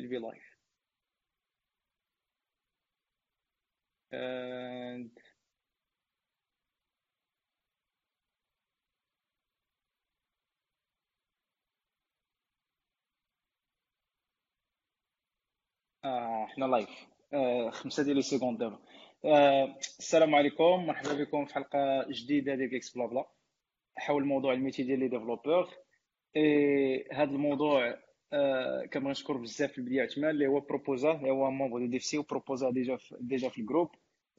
will be live and آه إحنا live آه خمسة ديال les secondes دابا. آه السلام عليكم. مرحبا بكم في حلقة جديدة ديال Geeksblabla حول موضوع ال métier ديال les développeurs. اي هذا الموضوع كنبغي نشكر بزاف في البداية عثمان اللي هو بروبوزا اللي هو membre DevC وبروبوزا déjà déjà في ال groupe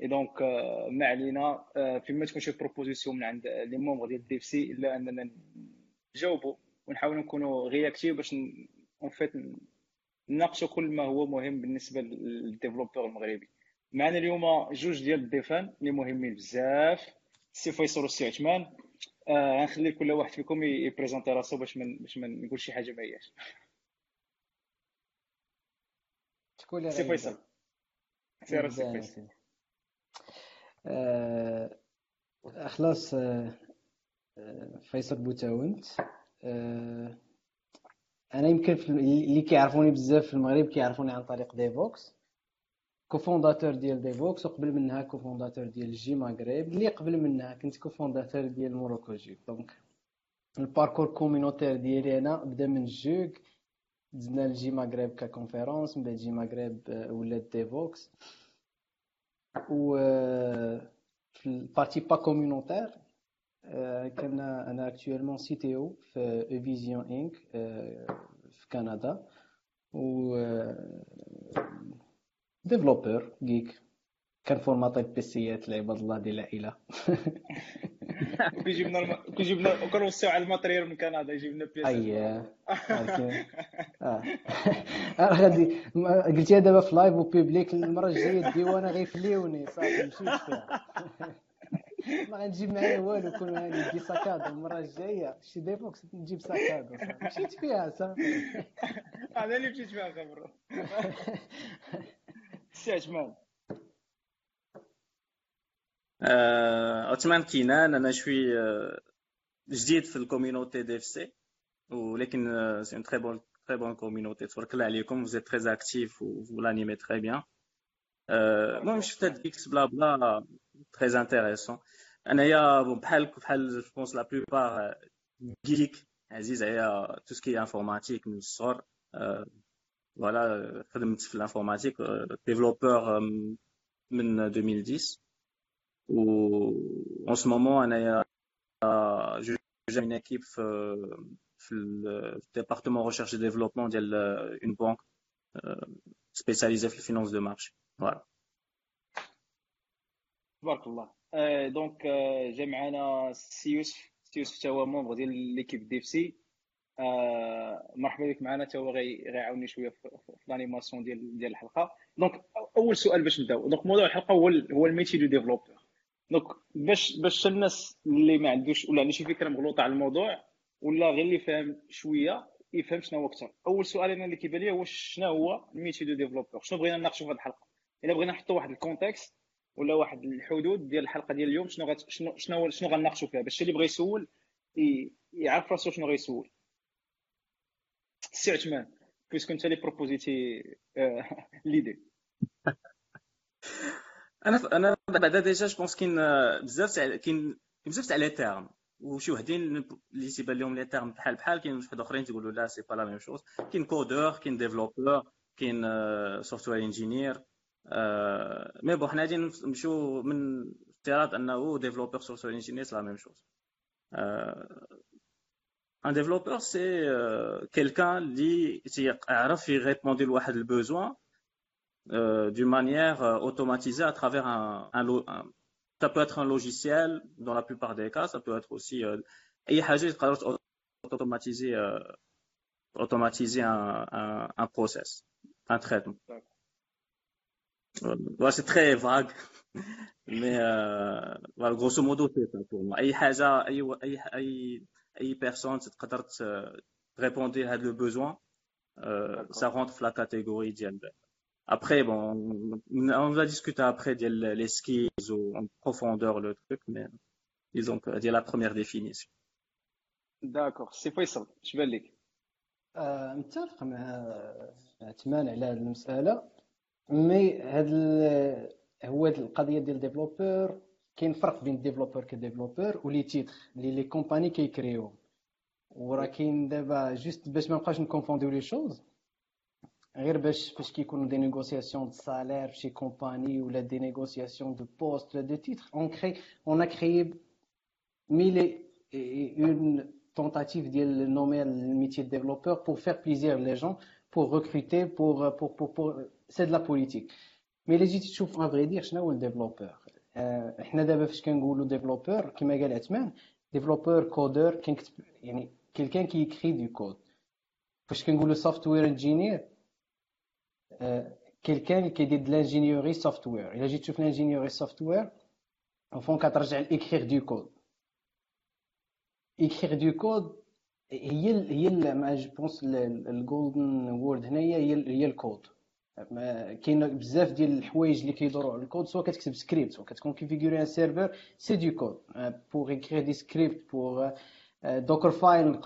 et donc آه ما علينا آه فيما تكون شي proposition من عند les membres ديال DevC إلا أننا نجاوبوا. ونحاولوا نكونوا réactifs باش en fait نناقشوا كل ما هو مهم بالنسبة لل développeur المغربي. معنا اليوم جوج ديال الضيفان اللي مهمين بزاف. السي فيصل والسي عثمان. آه غنخلي كل واحد فيكم يبريزونتي راسو باش من باش ما نقول شي حاجة ما هياش. شكون اللي سي فيصل. سي أنا فيصل. آه، خلاص آه، آه، فيصل بوتاونت أنا يمكن اللي كيعرفوني بزاف في المغرب كيعرفوني عن طريق Devoxx cofondateur ديال Devoxx وقبل منها cofondateur ديال JMaghreb اللي قبل منها كنت cofondateur ديال Morocco JUG donc ال parcours communautaire ديالي أنا بدا من جوج. دزنا ل JMaghreb ك conférence من بعد JMaghreb آه، ولات Devoxx و آه، في ال partie pas communautaire آه، كان أنا اكtuellement سي تي أو في Vision Inc في كندا و développeur geek كان فورماطي PC ات لعباد الله ديال العائله كيجيب لنا الم... كيجيب لنا كنوصيو على ال matériel من كندا يجيب لنا pièce ات اييه ولكن آه غادي قلتيها دابا في live و public المرة الجاية الديوانة غيفليوني صافي مشيت فيها. ما غنجيب معايا والو كون غادي ندي sac à dos. المرة الجاية شي Devoxx نجيب sac à dos مشيت فيها صافي. أنا اللي مشيت فيها السي عثمان آه، عثمان كينان أنا شوي آه، جديد في ال community DevC ولكن c'est une très bonne très bonne community تبارك الله عليكم vous êtes très actif و vous l'animez très bien. آه، المهم شفت هاد Geeksblabla très intéressant انايا bon بحال بحال je pense la plupart geek عزيز عليا tout ce qui informatique من الصغر آه، voilà خدمت في ال informatique développeur من 2010 و en ce moment انايا je gère une équipe في في le département recherche et développement ديال une banque euh, spécialisée في ال finance de marché voilà تبارك الله آه donc آه جا معنا السي يوسف السي يوسف تا هو membre ديال l'équipe dev c'est آه مرحبا بك معنا تا هو غي- غيعاوني شوية في, في, في l'animation ديال ديال الحلقة donc اول سؤال باش نبداو donc موضوع الحلقة هو ال- هو ال métier de développeur donc باش باش الناس اللي ما عندوش ولا عنده شي فكرة مغلوطة على الموضوع ولا غير اللي فاهم شوية يفهم شنو هو أكثر. أول سؤال أنا اللي كيبان لي هو شنو هو ال métier de développeur؟ شنو بغينا نناقشوا في هذه الحلقة؟ إلا بغينا نحطوا واحد ال contexte ولا واحد الحدود ديال الحلقة ديال اليوم شنو غت... شنو شنو شنو غنناقشوا فيها؟ باش اللي بغى يسول يعرف راسو شنو غيسول سي عثمان بويسكو انت اللي propositi آه، l'idée. أنا أنا بعدا déjà je pense كاين بزاف تاع كاين بزاف تاع les termes وشي وحدين اللي تيبان لهم les termes بحال بحال كاين واحد أخرين تيقولوا لا c'est pas la même chose كاين codeur كاين développeur كاين software engineer mais bon حنا غادي نمشيو من افتراض أنه développeur software engineer c'est la même chose un développeur c'est quelqu'un اللي تيعرف يrépondi لواحد besoin. d'une manière euh, automatisée à travers un, un, lo- un- ça peut être un logiciel dans la plupart des cas ça peut être aussi euh, اي حاجه تقدر automatiser euh, automatiser un, un, un process un traitement voilà, c'est très vague mais euh, voilà, grosso modo c'est ça pour moi اي حاجه اي اي اي اي personne تقدر ت- répondre à le besoin euh, ça rentre dans la catégorie ديال Après, bon, on va discuter après de les skills ou en profondeur le truc, mais disons que dès la première définition. d'accord سي فيصل اش بان لك آه، متفق مع عثمان على هذه المسألة mais هاد هو القضية ديال développeur كاين فرق بين ديفلوبور كديفلوبور ولي تيتر اللي لي كومباني كيكريو وراه كاين دابا juste باش ما نبقاوش نconfondiو les choses غير باش فاش كيكونوا des négociations de salaire في شي compagnie ولا des négociations de poste ولا de titre on crée on a créé mille et une tentative ديال nommer le métier de développeur pour faire plaisir les gens pour recruter pour pour pour, pour c'est de la politique. Mais les جيتي تشوف en vrai dire شنو هو ال développeur حنا دابا فاش كنقولوا développeur كما قال عثمان développeur codeur كنكتب يعني quelqu'un qui écrit du code فاش كنقولوا software engineer quelqu'un اللي كيدير د l'ingénierie software إلا جيت تشوف l'ingénierie software فين كترجع l'écrire du code écrire du code هي هي mais je pense ال golden word هنايا هي هي الكود كاين بزاف ديال الحوايج اللي كيدوروا على الكود سواء كتكتب سكريبت سواء كتconfiguri un serveur c'est du code pour écrire des scripts pour Dockerfile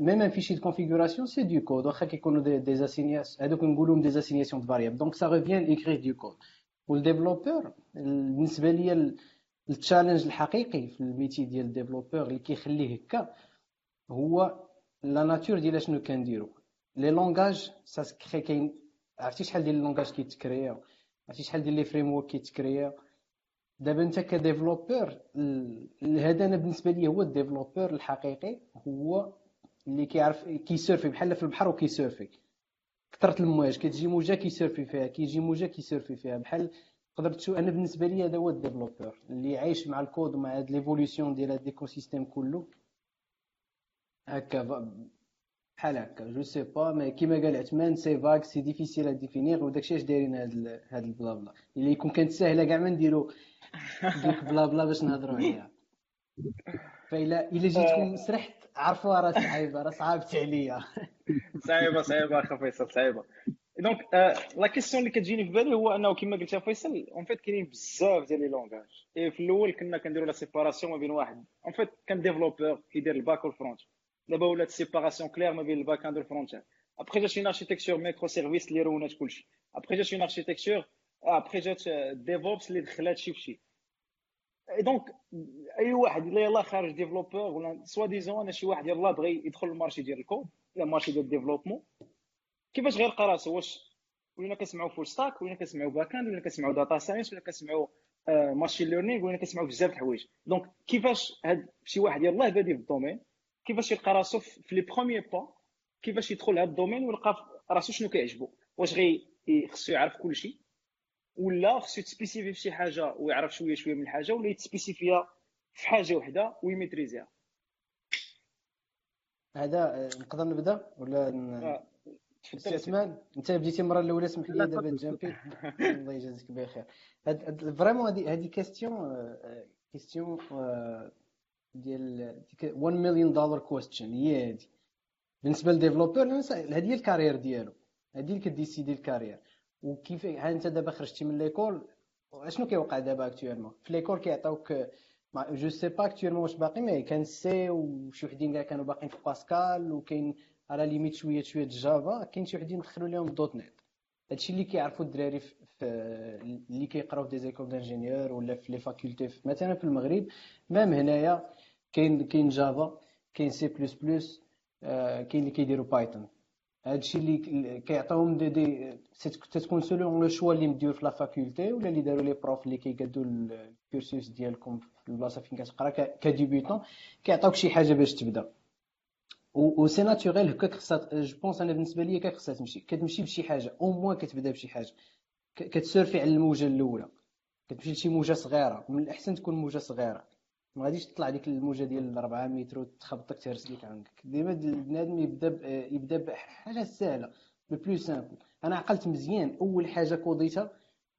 même في شي configuration c'est du code واخا كيكونوا des assignations هذوك نقولوهم des assignations de variables donc ça revient à écrire du code وال développeur بالنسبة ليا ال challenge الحقيقي في ال métier ديال ال développeur اللي كيخليه هكا هو la nature ديال شنو كنديرو les langages ça كاين عرفتي شحال ديال ال langage كيتcréa عرفتي شحال ديال les frameworks كيتcréa دابا انت ك développeur هذا أنا بالنسبة لي هو ال développeur الحقيقي هو اللي كيعرف كيsurfi بحال في البحر وكيsurfi. كثرت المواج كتجي موجة كيsurfi فيها كيجي موجة كيsurfi فيها. بحال تقدر تشوف أنا بالنسبة لي هذا هو ال développeur اللي عايش مع الكود ومع هاد l'évolution ديال هاد l'écosystème كله. هكا بحال هكا je sais pas mais كيما قال عثمان c'est vague c'est difficile à définir وداكشي اش دايرين هاد هاد البلا بلا اللي يكون كانت ساهله كاع ما نديرو ديك بلا بلا باش نهضروا عليها. فإلا إلا جيتكم سرحت عرفوها راه صعيبة راه صعبت عليا. صعيبة صعيبة أخي فيصل صعيبة. donc la question اللي كتجيني في بالي هو أنه كما قلت فيصل en fait كاينين بزاف ديال les langages في الأول كنا كنديروا la séparation ما بين واحد. en fait كان développeur كيدير ال back وال front دابا ولات séparation claire ما بين ال back-end وال front après جات en architecture microservices اللي ruinat كلشي après جات en architecture après جات DevOps اللي دخلات شي فشي donc اي واحد اللي يلاه خارج développeur ولا soit disons أنا شي واحد يلاه بغى يدخل ال marché ديال الكود ولا ال marché ديال ال développement كيفاش غيلقى راسو واش ولينا كنسمعوا full stack ولينا كنسمعوا back-end ولينا كنسمعوا data science ولينا كنسمعوا machine learning ولينا كنسمعوا بزاف د الحوايج donc كيفاش هاد شي واحد يلاه بادي في ال domaine كيفاش يلقى راسو في les premiers pas كيفاش يدخل هاد ال domaine ويلقى راسو شنو كيعجبو. واش غي خصو يعرف كلشي ولا خصو يتspécifi في شي حاجة ويعرف شوية شوية من الحاجة ولا يتspécifiها في حاجة وحدة ويmaîtrisiها. هذا نقدر نبدأ ولا آه، سي عثمان أنت بديتي المره الأولى سمح لي دابا تجامبي الله يجازيك بخير. vraiment هذه هذه question question ديال 1 مليون دولار question هي هذه بالنسبة لل développeur هذه هي ال carrière ديالو. هذه اللي كdécidi ال carrière وكيف ها أنت دابا خرجتي من l'école أشنو كيوقع دابا actuellement في l'école كيعطيوك je sais pas actuellement واش باقي mais كان C وشي وحدين كاع كانوا باقيين في باسكال وكاين à la limite شوية شوية Java كاين شي وحدين دخلوا لهم .NET هادشي اللي كيعرفوا الدراري في اللي كيقراو في des écoles d'ingénieurs ولا في les facultés مثلا في المغرب. même هنايا كاين كاين جافا كاين سي بلس بلس كاين اللي كيديروا Python هادشي اللي كيعطيوهم des des تتكون selon le choix اللي مدير في la faculté ولا اللي داروا les profs اللي كيقادوا ال cursus ديالكم في البلاصه فين كتقرا ك débutant كيعطيوك شي حاجة باش تبدا و c'est naturel هكاك خصها je pense أنا بالنسبة ليا هكاك خصها تمشي كتمشي بشي حاجة au moins كتبدا بشي حاجة كتسيرفي على الموجه الاولى كتمشي لشي موجه صغيره من الاحسن تكون موجه صغيره ما غاديش تطلع ديك الموجة ديال 4 متر وتخبطك تهرس ليك عنك ديما بنادم يبدا يبدا بحاجة سهلة le plus simple أنا عقلت مزيان أول حاجة كوديتها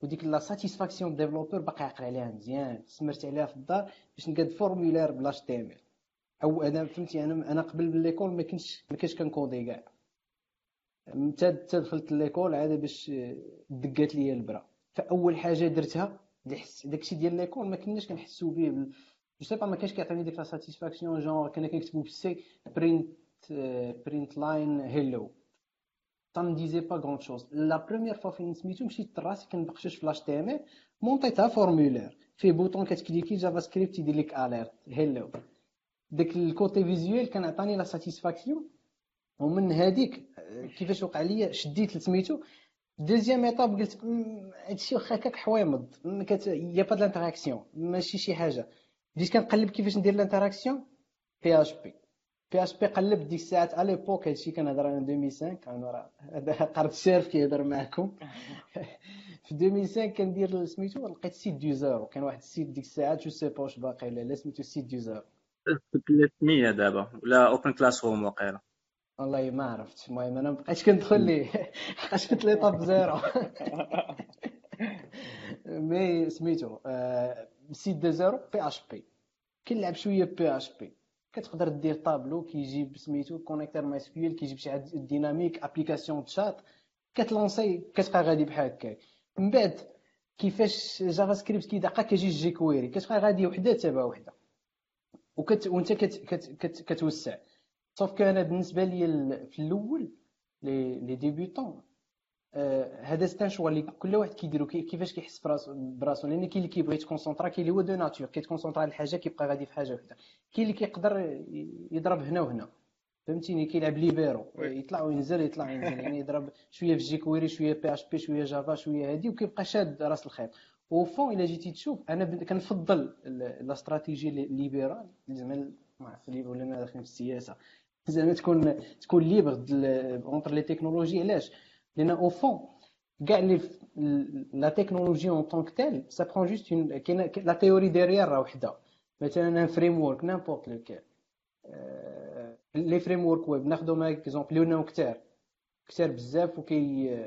وديك la satisfaction développeur باقي عاقل عليها مزيان. سمرت عليها في الدار باش نقاد formulaire بلا ام أو أنا فهمتي أنا أنا قبل l'école ما كنتش ما كنتش كنكودي كاع. متى دخلت l'école عاد باش دقات ليا البرا. فأول حاجة درتها داكشي ديال l'école ما كناش كنحسو به je sais pas ما كانش كيعطيني ديك la satisfaction genre كنا كنكتبو بال C print print line hello. Ça me disait pas grand chose la première فين سميتو مشيت راسي كنبقشش في l'HTML مونطيتها formulaire فيه bouton كتكليكي JavaScript يدير لك alert hello داك ال côté visuel كان عطاني la satisfaction ومن هذيك كيفاش وقع لي شديت سميتو deuxième étape قلت هادشي واخا هكاك حويمض y a pas l'interaction ماشي شي حاجة بديت كنقلب كيفاش ندير l'interaction بي اش بي بي اش بي قلب ديك الساعات à l'époque هادشي كنهضر أنا 2005 أنا هذا قرد الشارف كيهضر معاكم في 2005 كندير سميتو لقيت Site du Zéro كان واحد ال site ديك الساعات je sais pas واش باقي ولا لا سميتو Site du Zéro 300 دابا ولا OpenClassrooms واقيلا والله ما عرفت المهم أنا مبقيتش كندخل ليه بقيت كنت l'étape zéro mais سميتو Site du Zéro PHP. كنلعب شوية PHP. كتقدر دير طابلو كيجيب سميتو connecteur MySQL كيجيب شي dynamique application chat كتلونسي كتبقى غادي بحال هكاك من بعد كيفاش JavaScript كيدقق كيجي jQuery كتبقى غادي وحدة تابع وحدة. وكت وانت كت كت كت كتوسع. صوف كان بالنسبة لي في الأول les débutants هذا c'est un choix اللي كل واحد كيديرو كيفاش كيحس براسو براسو لأن كاين اللي كيبغي يتكونسونطرا كاين اللي هو de nature كيتكونسونطرا على الحاجة كيبقى غادي في حاجة وحدة. كاين اللي كيقدر يضرب هنا وهنا. فهمتيني؟ كيلعب libéro يطلع وينزل يطلع وينزل يعني يضرب شوية في jQuery شوية PHP شوية Java شوية هادي وكيبقى شاد راس الخيط. au fond إلا جيتي تشوف أنا كنفضل la stratégie libérale زعما ما عرفت ولا داخلين في السياسة. زعما تكون تكون libre entre les technologies علاش؟ لأن au fond كاع les la technologie en tant que telle ça prend juste un كاين la théorie derrière راه وحده مثلا un framework n'importe lequel les frameworks web ناخذو مع exemple لوناو كثار كثار بزاف وكي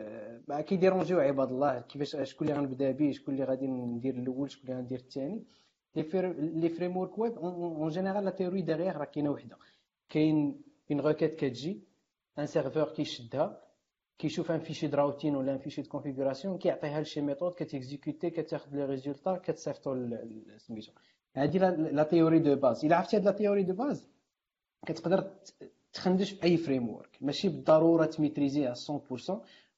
كيديرونجيو عباد الله كيفاش شكون اللي غنبدا به شكون اللي غادي ندير الأول شكون اللي غندير الثاني les frameworks web en général la théorie derrière راه كاينة وحده كاين une requête كتجي un serveur كيشدها كيشوف un fichier de routing ولا un fichier configuration كيعطيها لشي méthode كتيكزيكوتي كتاخذ لي résultat كتصيفطو سميتو هادي la théorie de base الا عرفتي هاد la théorie de base كتقدر تخندش في اي framework ماشي بالضروره تميتريزي 100%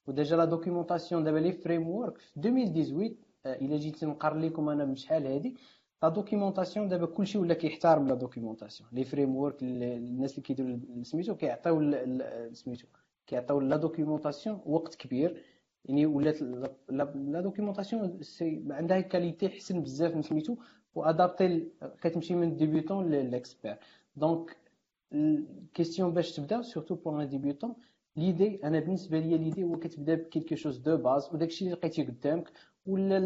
و déjà la documentation دابا les frameworks في 2018 الا جيت نقرا لكم أنا بشحال هادي la documentation دابا كلشي ولا كيحترم la documentation les frameworks الناس اللي كيديروا سميتو كيعطيو سميتو كيعطيو la documentation وقت كبير. يعني ولات la documentation عندها qualité حسن بزاف من سميتو و adaptée كتمشي من débutant ل l'expert donc ال question باش تبدا surtout pour un débutant l'idée أنا بالنسبة ليا l'idée هو كتبدا ب quelque chose de base وداكشي اللي لقيتي قدامك ولا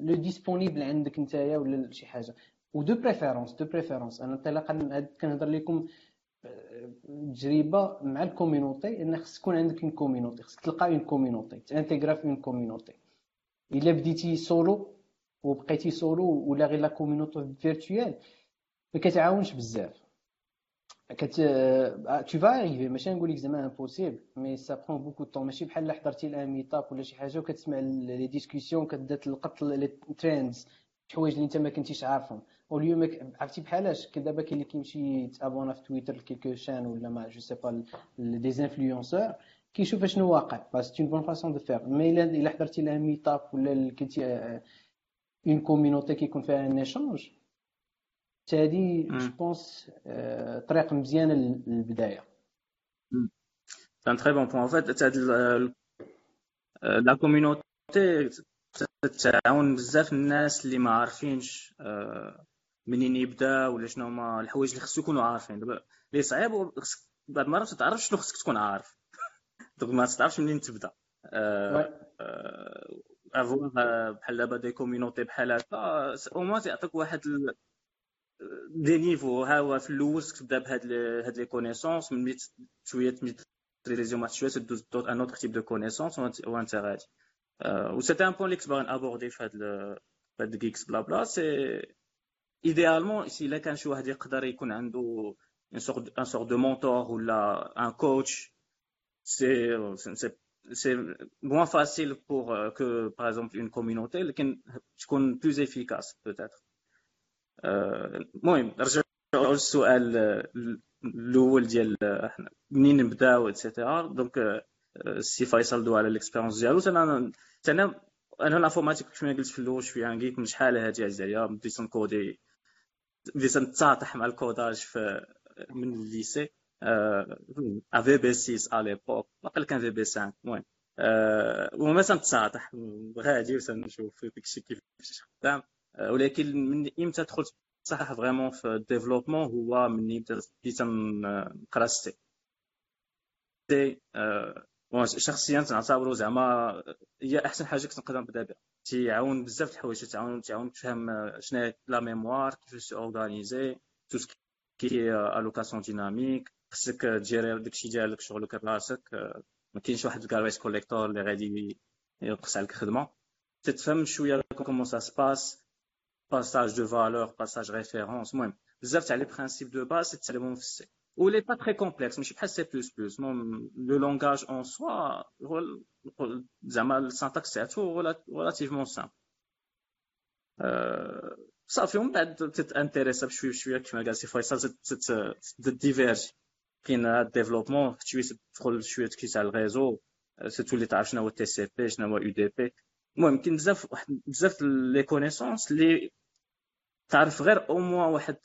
le disponible عندك نتايا ولا شي حاجة. و de préférence de préférence أنا انطلاقا كنهضر لكم تجربة مع ال community إن خص تكون عندك une community خصك تلقى une community تانتيغرا في une community إلا بديتي سولو وبقيتي سولو ولا غير la community virtuelle ما كتعاونش بزاف. كت tu vas arriver ماشي نقول لك زعما impossible mais ça prend beaucoup de temps ماشي بحال حضرتي ل un meetup ولا شي حاجة وكتسمع les discussions كتبدا تلقط les trends حوايج اللي انت ما كنتيش عارفهم. واليوم عرفتي بحالاش دابا كاين اللي كيمشي يتابونا في تويتر ل quelques chaînes ولا ما je sais pas des influenceurs كيشوف اشنو واقع. c'est une bonne façon de faire mais الا حضرتي لها meetup ولا كنتي une community كيكون فيها un échange هادي je pense طريق مزيانه للبداية. c'est un très bon point en fait هاد la community تعاون بزاف الناس اللي ما عارفينش منين يبدا ولا شنو هما الحوايج اللي خصو يكونوا عارفين. دابا اللي صعيب بعض المرات ما تعرفش شنو خصك تكون عارف. donc ما تعرفش منين تبدا. avoir بحال دابا des communities بحال هكا au moins تعطيك واحد des niveaux ها هو في الأول تبدا بهاد هاد les connaissances من شوية تميتريزيهم واحد شوية تدوز un autre type de connaissances وانت غادي. و c'était un point اللي كنت باغي نابوردي في هاد هاد GeeksBlabla c'est idéalement c'est الا كان شي واحد يقدر يكون عنده une sorte une sorte de mentor ولا un coach c'est c'est moins facile pour que par exemple une community لكن تكون plus efficace peut-être المهم نرجعوا للسؤال الأول ديال منين نبداو et cetera donc السي فيصل دوا على l'expérience ديالو أنا أنا أنا ال informatique كما قلت في الأول شوية geek من شحال هادي عزيزي بديت نكودي بديت نتساطح مع ال codage في من ال lycée. avec VB 6 à l'époque باقي كان VB 5 المهم وما تنتساطح غادي وتنشوف داكشي كيفاش خدام. ولكن من إمتى دخلت صح vraiment في ال développement هو مني بديت نقرا شخصيا تنعتبرو زعما هي أحسن حاجة كنت نقدر نبدأ بها. تيعاون بزاف د الحوايج تعاون تعاون تفهم شنو la mémoire كيفاش organisée tout ce qui allocation dynamique خصك تجيري داكشي ديالك شغلك راسك. ما كاينش واحد ال garbage collector اللي غادي ينقص عليك الخدمة. تتفهم شوية comment ça se passe passage de valeur passage référence المهم بزاف تاع les principes de base تتعلمهم في ال C. و il est pas très complexe ماشي بحال C plus plus المهم le langage en soi هو زعما ال syntaxe تاعتو relativement simple صافي ومن بعد تتانتيريسا بشويه بشويه كما قال سي فيصل تديفيرجي كاين ال développement شوية تدخل شوية tout ce qui تاع ال réseau تولي تعرف شنو هو TCP شنو هو UDP المهم كاين بزاف بزاف les connaissances اللي تعرف غير au moins واحد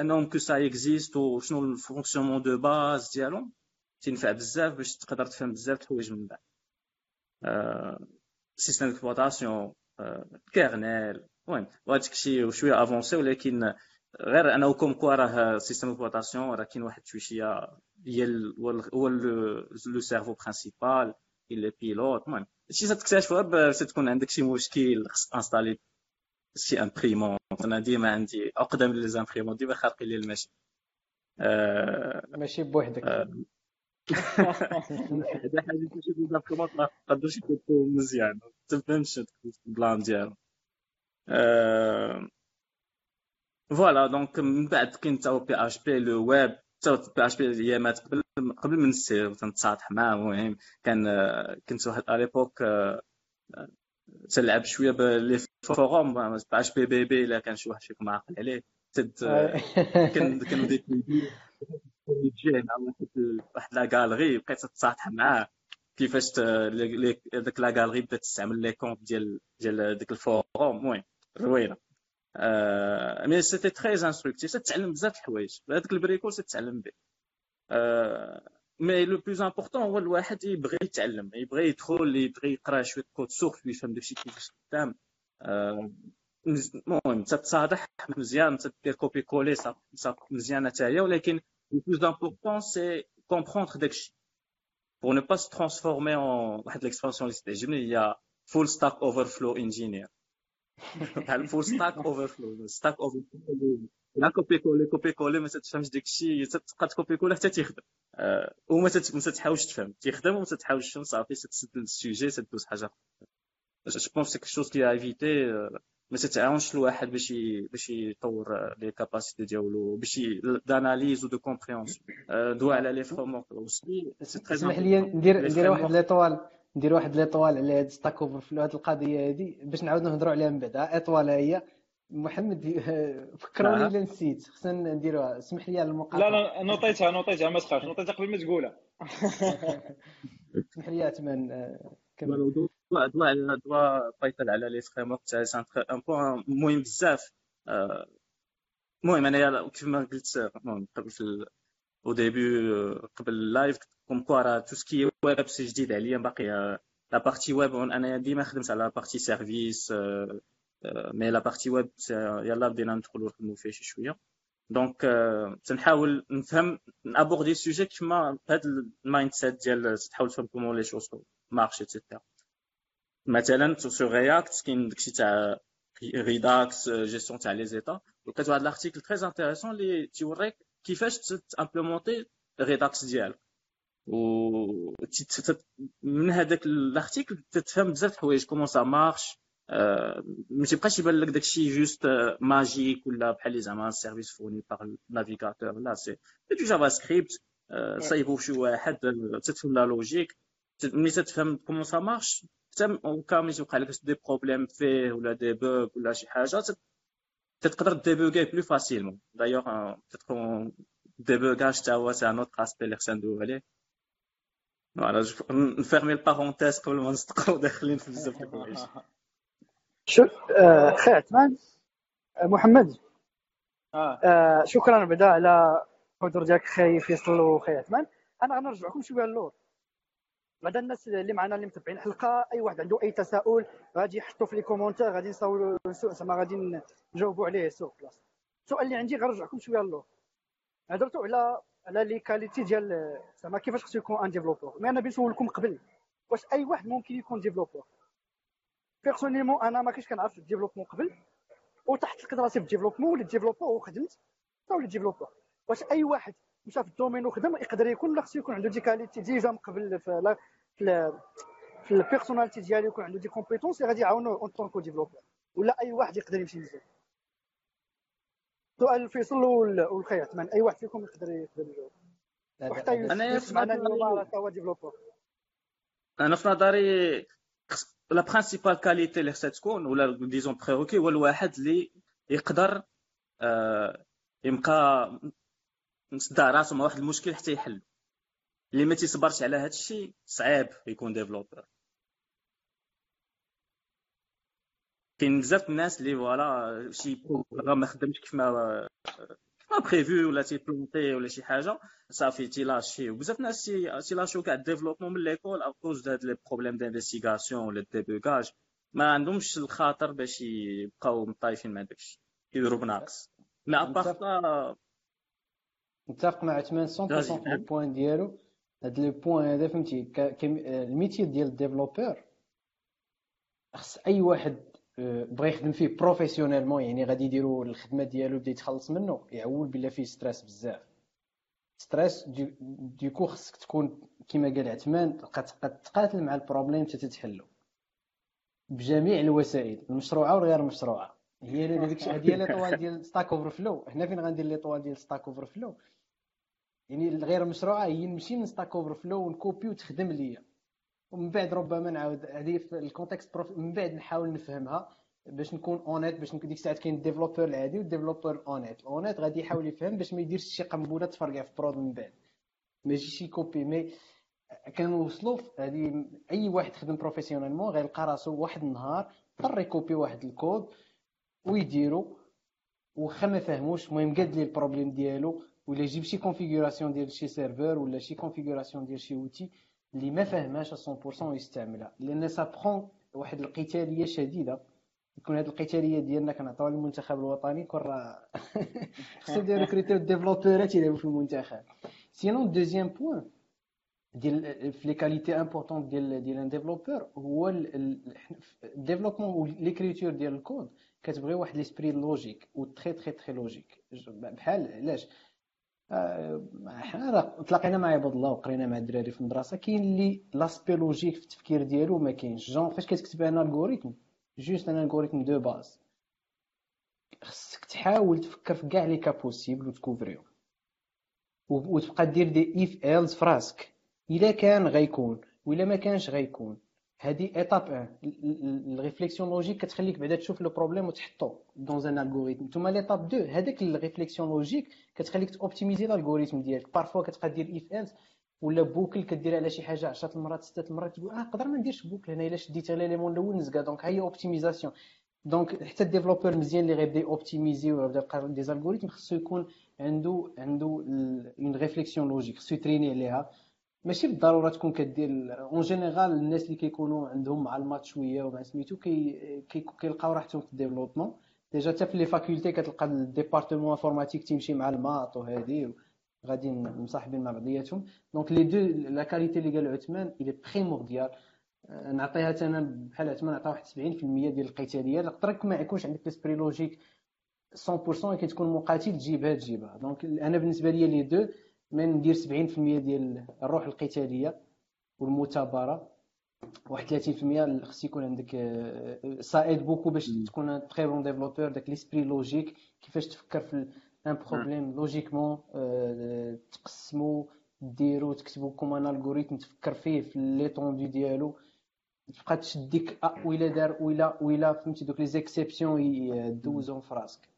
أنهم que ça existe وشنو ال fonctionnement de base ديالهم. تنفع بزاف باش تقدر تفهم بزاف الحوايج من بعد. système d'exploitation kernel المهم وهذاك الشيء شوية avancé ولكن غير أنه comme quoi راه système d'exploitation راه كاين واحد شوية هي هو لو سيرفو برينسيبال لي بيلوت المهم شي تكتشفها باش تكون عندك شي مشكل خص انستالي شي امبريمون أنا ديما عندي أقدم لي زامبريمون ديما خارقين لي المشي. آه ماشي بوحدك. آه. هذا حاجة تمشي لي زامبريمون ما تقدرش يكونوا مزيان. ما تفهمش البلان ديالو. فوالا دونك من بعد كاين تا بي اش بي لو ويب. تا بي اش بي الايامات قبل قبل من نسير تنتصاطح معاه المهم كان كنت واحد اليبوك تلعب شوية بلي فوروم ما بي بي بي إلا كان شي واحد فيكم عاقل عليه. تد كان كانوا ديك تجي واحد لا غالري بقيت تتصاطح معاه. كيفاش داك لا غالري بدات تستعمل لي كونت ديال ديال ديك الفوروم. المهم روينه mais c'était très instructif تتعلم بزاف الحوايج. هذاك ال bricole تتعلم به. mais le plus important هو الواحد يبغي يتعلم يبغي يدخل يبغي يقرأ شوية code source ويفهم داكشي كيفاش خدام المهم تتصادح مزيان تدير copier coller مزيانه حتى هي ولكن le plus important c'est comprendre داكشي. Pour ne pas se transformer en واحد l'expression اللي تعجبني هي full stack overflow engineer. full Stack Overflow Stack Overflow la copier coller copier coller ما تفهمش داك الشيء تبقى ت copier coller حتى تيخدم. وما تحاولش تفهم. تيخدم وما تحاولش تفهم صافي تسد ال sujet تدوز حاجة je pense c'est quelque chose à éviter ما تتعاونش الواحد باش باش يطور les capacités ديالو باش d'analyse و de compréhension دوا على les frameworks aussi اسمح لي ندير ندير واحد l'étoile ندير واحد l'étoile على هاد Stack Overflow هاد القضية هادي باش نعاود نهضروا عليها من بعد. étoile هي. محمد فكروني إلا نسيت. خصنا نديروها. اسمح لي على المقاطعة. لا لا نوطيتها نوطيتها ما تخافش. نوطيتها قبل ما تقولها. اسمح لي عثمان كمل. دوا دوا دوا فيصل على لي تاع c'est un point مهم بزاف. المهم أنا كيف ما قلت قبل في au début قبل ال live comme quoi راه tout ce qui web c'est جديد عليا باقي la partie web أنا ديما خدمت على la partie service mais la partie web يلا بدينا ندخلوا نخدموا فيه شي شوية donc تنحاول نفهم نابوردي sujet كيما بهذا ال mindset ديال تحاول تفهم comment les choses marchent et cetera مثلا sur React كاين داكشي تاع Redux gestion تاع les états وكانت واحد ال article très intéressant اللي تيوريك كيفاش تامبلومونتي Redux ديالك و من هذاك الارتيكل تتفهم بزاف الحوايج comment ça marche ما تيبقاش يبان لك داكشي just magic ولا بحال زعما service fourni par navigateur لا c'est du JavaScript صايبو شي واحد تتفهم la logique ملي تتفهم comment ça marche حتى كامل يوقع لك des problèmes فيه ولا des bugs ولا شي حاجة تقدر débugger plus facilement d'ailleurs تتكون ال débogage حتى هو un autre aspect اللي خصنا ندويو عليه voilà ن fermer ال parenthèse قبل ما نصدقوا داخلين في بزاف د الحوايج شو آه، خي عثمان محمد شكرا بعدا على الحضور ديالك خي فيصل وخي عثمان أنا غنرجعكم شوية للور. بعدا الناس اللي معنا اللي متابعين الحلقة؟ أي واحد عنده أي تساؤل غادي يحطوا في les commentaires غادي نساولوا زعما غادي نجاوبوا عليه sur place السؤال اللي عندي غنرجعكم شوية للور هضرتوا على على les qualités ديال زعما كيفاش خصو يكون un développeur. mais أنا بنسولكم قبل واش أي واحد ممكن يكون développeur؟ personnellement أنا ما كنتش كنعرف ال développement قبل وتحت لقيت راسي في ال développement وليت développeur وخدمت وليت développeur. واش أي واحد مشى في ال domaine وخدم يقدر يكون خصو يكون عنده des qualités déjà من قبل في في في ال personnalité ديالو يكون عنده des compétences اللي غادي يعاونو en tant que développeur ولا أي واحد يقدر يمشي مزيان. سؤال فيصل والخي عثمان أي واحد فيكم يقدر يقدر يجاوب؟ وحتى يوسف معنا اليوم راه هو développeur أنا في نظري la principale qualité اللي خصها تكون ولا disons prérequis هو الواحد اللي يقدر آه، يبقى مصدع راسو مع واحد المشكل حتى يحل. اللي ما تيصبرش على هذا الشيء صعيب يكون développeur كاين بزاف الناس اللي voilà شي programme ما خدمش كيف ما ما prévu ولا تي planter ولا شي حاجة صافي تي lâcher وبزاف الناس تي lâcher و كاع ال développement من l'école à cause هاد les problèmes d'investigation ولا débogage ما عندهمش الخاطر باش يبقاو مطايفين مع داكشي يديروا بناقص mais à part متفق مع عثمان 100% في ال point ديالو. هاد le point هذا فهمتي ال métier ديال ال développeur خص أي واحد آه، بغى يخدم فيه professionnellement يعني غادي يديرو الخدمة ديالو بدأ يتخلص منه يعول بلا فيه stress بزاف. stress du coup خصك تكون كما قال عثمان تبقى تقاتل مع ال problème حتى تتحلو بجميع الوسائل المشروعة والغير المشروعة. هي هذيك هذه لي طوال ديال Stack Overflow هنا فين غندير لي طوال ديال Stack Overflow يعني الغير مشروعه هي نمشي من Stack Overflow ون copier وتخدم ليا. ومن بعد ربما نعاود هذه في ال contexte من بعد نحاول نفهمها باش نكون honnête باش ديك الساعات كاين ال développeur العادي وال développeur honnête honnête غادي يحاول يفهم باش ما يديرش شي قنبلة تفرقع في prod من بعد. ما يجيش ي copier mais كنوصلوا هذه أي واحد خدم professionnellement غيلقى راسو واحد النهار اضطر ي copier واحد الكود ويديرو وخا ما فهموش المهم قاد لي ال problème ديالو. ولا يجيب شي configuration ديال شي serveur ولا شي configuration ديال شي outil اللي ما فهمهاش 100% ويستعملها لأن ça prend واحد القتاليه شديده يكون هذه القتاليه ديالنا كنعطيوها للمنتخب الوطني يكون راه خصو ديال recruter و développeur ات يلعبوا في المنتخب sinon deuxième point ديال في les qualités importantes ديال ديال un développeur هو ال développement l'écriture ديال الكود كتبغي واحد l'esprit logique و très très très logique بحال علاش حنا راه تلاقينا مع عباد الله وقرينا مع الدراري في المدرسة كاين اللي l'esprit logique في التفكير ديالو ما كاينش. جون فاش كتكتب un algorithme juste un algorithme de base خصك تحاول تفكر في كاع les cas possibles وت couvrir هم. وتبقى دير des if else فراسك إلا كان غيكون ولا ما كانش غيكون. هذه étape 1 ال réflexion logique كتخليك بعدا تشوف le problème وتحطو dans un algorithme ثم l'étape 2 هذاك ال réflexion logique كتخليك ت optimiser ال algorithme ديالك. parfois كتبقى دير if else ولا boucle كدير على شي حاجة 10 المرات 6 المرات تقول آه نقدر ما نديرش boucle هنا إلا شديت l'élément الأول نزكا donc هي optimisation donc حتى ال développeur مزيان اللي غيبدا optimiser ويبدا يلقى des algorithmes خصو يكون عنده عنده une réflexion logique خصو يت entraîner عليها. ماشي بالضرورة تكون كدير en général الناس اللي كيكونوا عندهم مع ال maths شوية ومع سميتو كي كيلقاو راحتهم في ال développement. déjà حتى في les facultés كتلقى ال département informatique تيمشي مع ال maths وهذه غادي مصاحبين مع بعضياتهم. donc les deux la qualité اللي قال عثمان elle est primordiale نعطيها أنا بحال عثمان نعطيها واحد 70% ديال القتالية. نقدر ما يكونش عندك l'esprit logique 100% كي تكون مقاتل تجيبها تجيبها. donc أنا بالنسبة لي les deux من ندير 70% ديال الروح القتالية والمثابرة. واحد 30% خص يكون عندك آه، beaucoup باش تكون très bon développeur داك l'esprit logique كيفاش تفكر في un problème logiquement تقسمو ديرو تكتبو comme un algorithme تفكر فيه في l'étendue ديالو. تبقى تشد ديك أ ويلا دار ويلا ويلا فهمتي؟ donc les exceptions يدوزهم في راسك.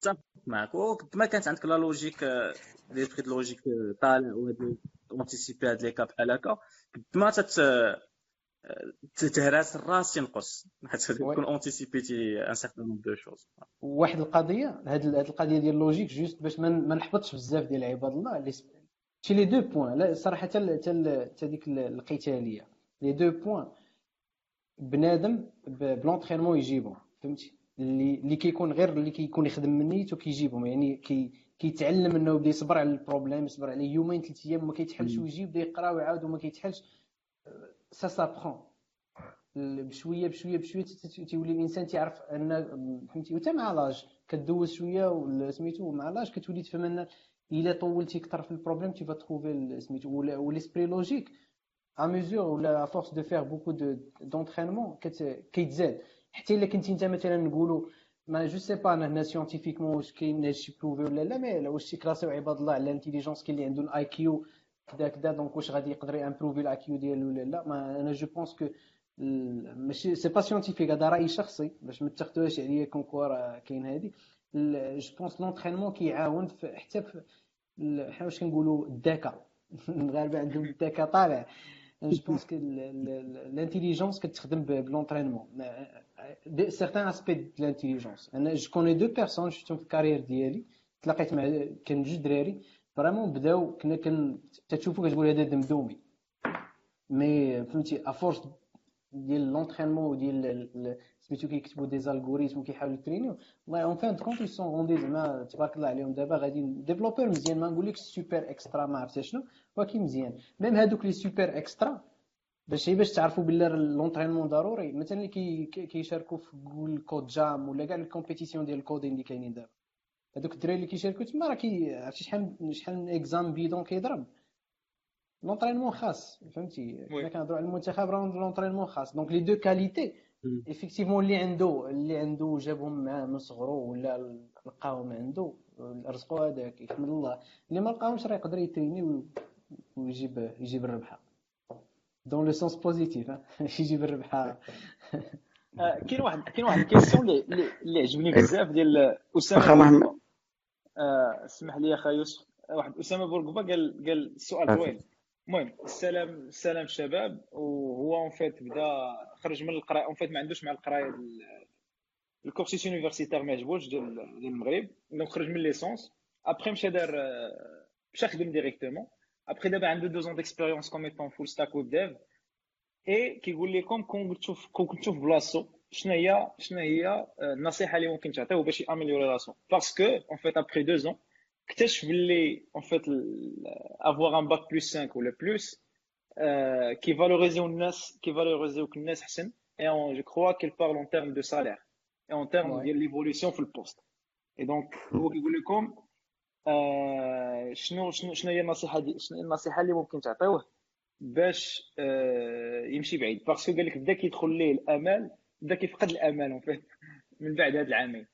متفق معك وقد ما كانت عندك la logique l'esprit logique طالع وهاد anticiper هاد les cas بحال هكا قد ما تت تهراس الراس تنقص حيت تكون anticiper تي un certain nombre de choses واحد القضية هاد القضية ديال la logique juste باش ما نحبطش بزاف ديال عباد الله شي les deux points لا صراحة حتى ديك القتالية. les deux points بنادم ب l'entraînement يجيبهم فهمتي؟ اللي اللي كيكون غير اللي كيكون يخدم من نيتو كيجيبهم. يعني كي كيتعلم انه بدا يصبر على ال problème يصبر عليه يومين ثلاث أيام ما كيتحلش ويجي بدا يقرا ويعاود وما كيتحلش. ça s'apprend بشويه بشويه بشوية تيولي الإنسان تيعرف ان فهمتي؟ وتا مع l'âge كدوز شوية سميتو مع l'âge كتولي تفهم أن إلا طولتي أكثر في ال problème تي trouver سميتو و l'esprit logique à mesure ولا force de faire beaucoup de d'entraînement كيتزاد. حتى إلا كنتي أنت مثلا نقولوا mais je sais pas أنا هنا scientifiquement واش كاين هادشي prouvé ولا لا mais واش تي classi و عباد الله على ال intelligence كاين اللي عنده ال IQ كدا كدا donc واش غادي يقدر ي improve ي ال IQ ديالو ولا لا؟ mais أنا je pense que ماشي c'est pas scientifique هذا رأي شخصي باش ما تاخذوهاش عليا كونكور كاين هادي. je pense l'entraînement كيعاون حتى في حنا واش كنقولوا الذكاء المغاربه عندهم الذكاء طالع je pense que l'intelligence كتخدم ب l'entraînement certains aspects de l'intelligence أنا je connais deux personnes شفتهم في ال carrière ديالي تلاقيت مع كان جوج دراري vraiment بداو كنا كن تشوفو كتقول هذا دمدومي mais فهمتي à force ديال l'entraînement وديال سميتو كيكتبوا des algorithmes وكيحاولوا ي traini و والله en fin de compte sont rendus زعما تبارك الله عليهم دابا غادي développeur مزيان ما نقولكش super extra ما عرفت شنو ولكن مزيان même هادوك لي super extra باش هي باش تعرفوا بلي l'entraînement ضروري مثلا اللي كيشاركوا في Google Code Jam ولا كاع ال compétitions ديال ال coding اللي كاينين دابا هذوك الدراري اللي كيشاركوا تما راه كي عرفتي شحال شحال من exam بيدون كيضرب l'entraînement خاص فهمتي حنا كنهضروا على المنتخب راه l'entraînement خاص donc les deux qualités effectivement اللي عنده اللي عنده جابهم معاه من صغرو ولا لقاهم عنده رزقو هذاك يحمد الله. اللي ما لقاهمش راه يقدر ي traini ويجيب يجيب الربحة. dans le sens positif يجيب الربحة. كاين واحد كاين واحد ال question اللي اللي عجبني بزاف ديال أسامة اسمح لي اخا يوسف. واحد أسامة بورقبة قال قال السؤال زوين المهم السلام السلام شباب. وهو en fait بدا خرج من القراية. en fait ما عندوش مع القراية ال cursus universitaire ما عجبوش ديال المغرب. donc خرج من licence. après مشى دار مشى خدم directement après دابا عنده deux ans d'expérience comme étant full stack web dev اي كيقول لكم كون تشوف كون تشوف بلاصتو شنو هي شنو هي النصيحه اللي ممكن تعطيه باش ي améliorer راسو parce que en fait après deux ans اكتشف باللي en fait avoir un bac plus 5 ولا plus كي valorisi و الناس كي valorisi و الناس احسن et je crois qu'il parle en termes de salaire et en termes ديال l'évolution في ال poste et donc هو كيقول لكم شنو شنو شنو هي النصيحه دي شنو هي النصيحه اللي ممكن تعطيوه باش يمشي بعيد parce que قال لك بدا كيدخل ليه الامل بدا كيفقد الامل من بعد هاد العامين.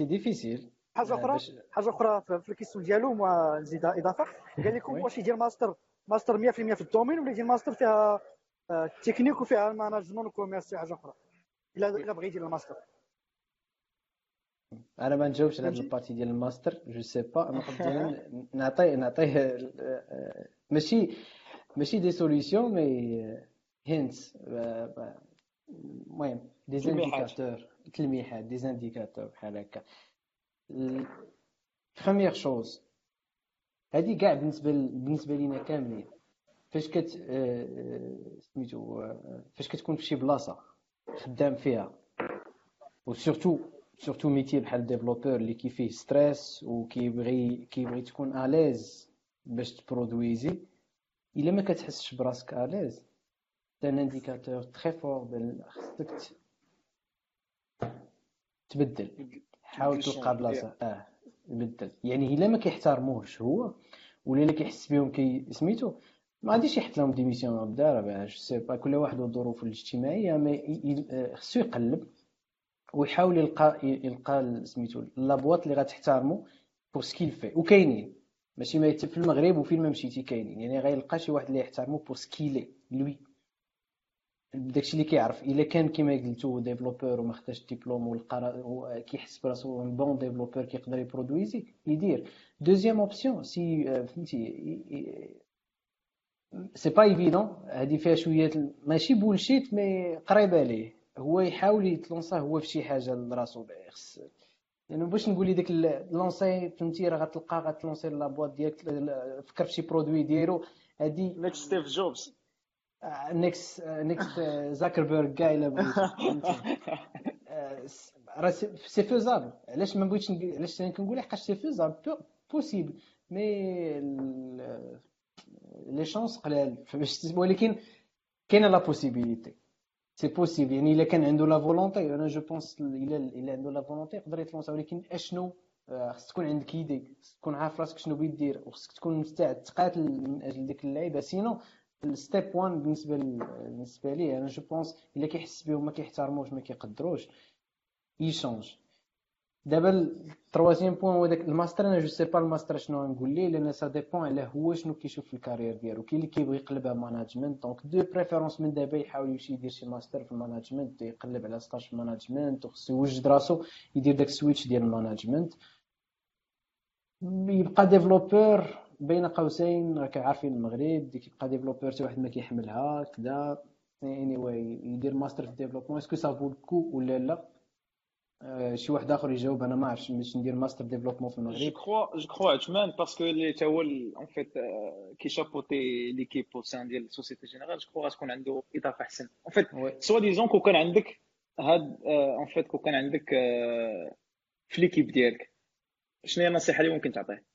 c'est difficile. حاجة أخرى؟ حاجة أخرى في ال question ديالو نزيد إضافة. قال لكم واش يدير ماستر ماستر 100% في ال domaine ولا يدير ماستر فيها تكنيك وفيها ال management و commerce حاجة أخرى. الا إلا بغى يدير الماستر. أنا ما نجاوبش على هذه ال partie ديال الماستر je sais pas أنا نعطي نعطيه ماشي ماشي des solutions mais hints المهم des indicateurs تلميحات des indicateurs بحال هكا. première chose هادي كاع بالنسبة بالنسبة لينا كاملين. فاش كت سميتو فاش كتكون في شي بلاصة خدام فيها و surtout surtout métier بحال développeur اللي كيفيه stress وكيبغي كيبغي تكون à l'aise باش ت produisi إلا ما كتحسش براسك à l'aise un indicateur très fort خصك تبدل. حاول تلقى بلاصة. آه بدل يعني إلا ما كيحترموهش هو ولا إلا كيحس بهم كي سميتو ما غاديش يحط لهم démission بالدار باش c'est pas كل واحد والظروف الاجتماعية ما خصو يقلب ويحاول يلقى يلقى سميتو la boîte اللي غتحترمو pour ce qu'il fait وكاينين. ماشي ما في المغرب وفين ما مشيتي كاينين. يعني غيلقى شي واحد اللي يحترمو pour ce qu'il est لوي داكشي اللي كيعرف إلا كان كما قلتو développeur وما خداش ديبلوم والقرا كيحس براسو bon développeur كيقدر ي produisi يدير. deuxième option c'est فهمتي c'est pas évident هادي فيها شوية ماشي bullshit mais قريبة ليه هو يحاول يت lancer هو في شي حاجة لراسو خص يعني باش نقول لي ديك lancer فهمتي راه غتلقى غت lancer la boîte ديالك فكر في شي produit ديرو هادي next ستيف جوبز next next زاكربيرغ كاع الا راه c'est faisable علاش ما بغيتش علاش كنقول حقاش c'est faisable possible mais les chances قلال. ولكن كاينة la possibilité c'est possible يعني إلا كان عنده la volonté أنا je pense الا إلا عنده la volonté يقدر يتلونسا ولكن أشنو؟ خص تكون عندك idée خص تكون عارف راسك شنو بغيت دير. وخصك تكون مستعد. تقاتل من أجل ديك اللعيبة. sinon ال step 1 بالنسبة بالنسبة ليه أنا je pense إلا كيحس بهم ما كيحترموش ما كيقدروش. يشونج دابا ال troisième point هو داك الماستر أنا je sais pas ال master شنو نقول ليه لأن ça dépend على هو شنو كيشوف في ال carrière ديالو. كاين اللي كيبغي يقلبها management donc de préférence من دابا يحاول يمشي يدير شي ماستر في ال management يقلب على stage في ال management وخصو يوجد راسو يدير داك ال switch ديال ال management يبقى développeur بين قوسين راك عارفين المغرب كيبقى développeur حتى واحد ما كيحملها كذا اني anyway, يدير ماستر في ال développement est-ce que ça vaut le coup ولا لا؟ آه، شي واحد آخر يجاوب أنا ما عرفتش باش ندير master développement في المغرب. جو كخوا جو كخوا عثمان parce que اللي تا هو en fait qui chapeautait l'équipe au sein ديال ال Société Générale je crois غتكون عنده اضافه احسن en fait soi-disant كون كان عندك هاد en fait كون كان عندك في l'équipe ديالك شنو هي النصيحة اللي ممكن تعطيه؟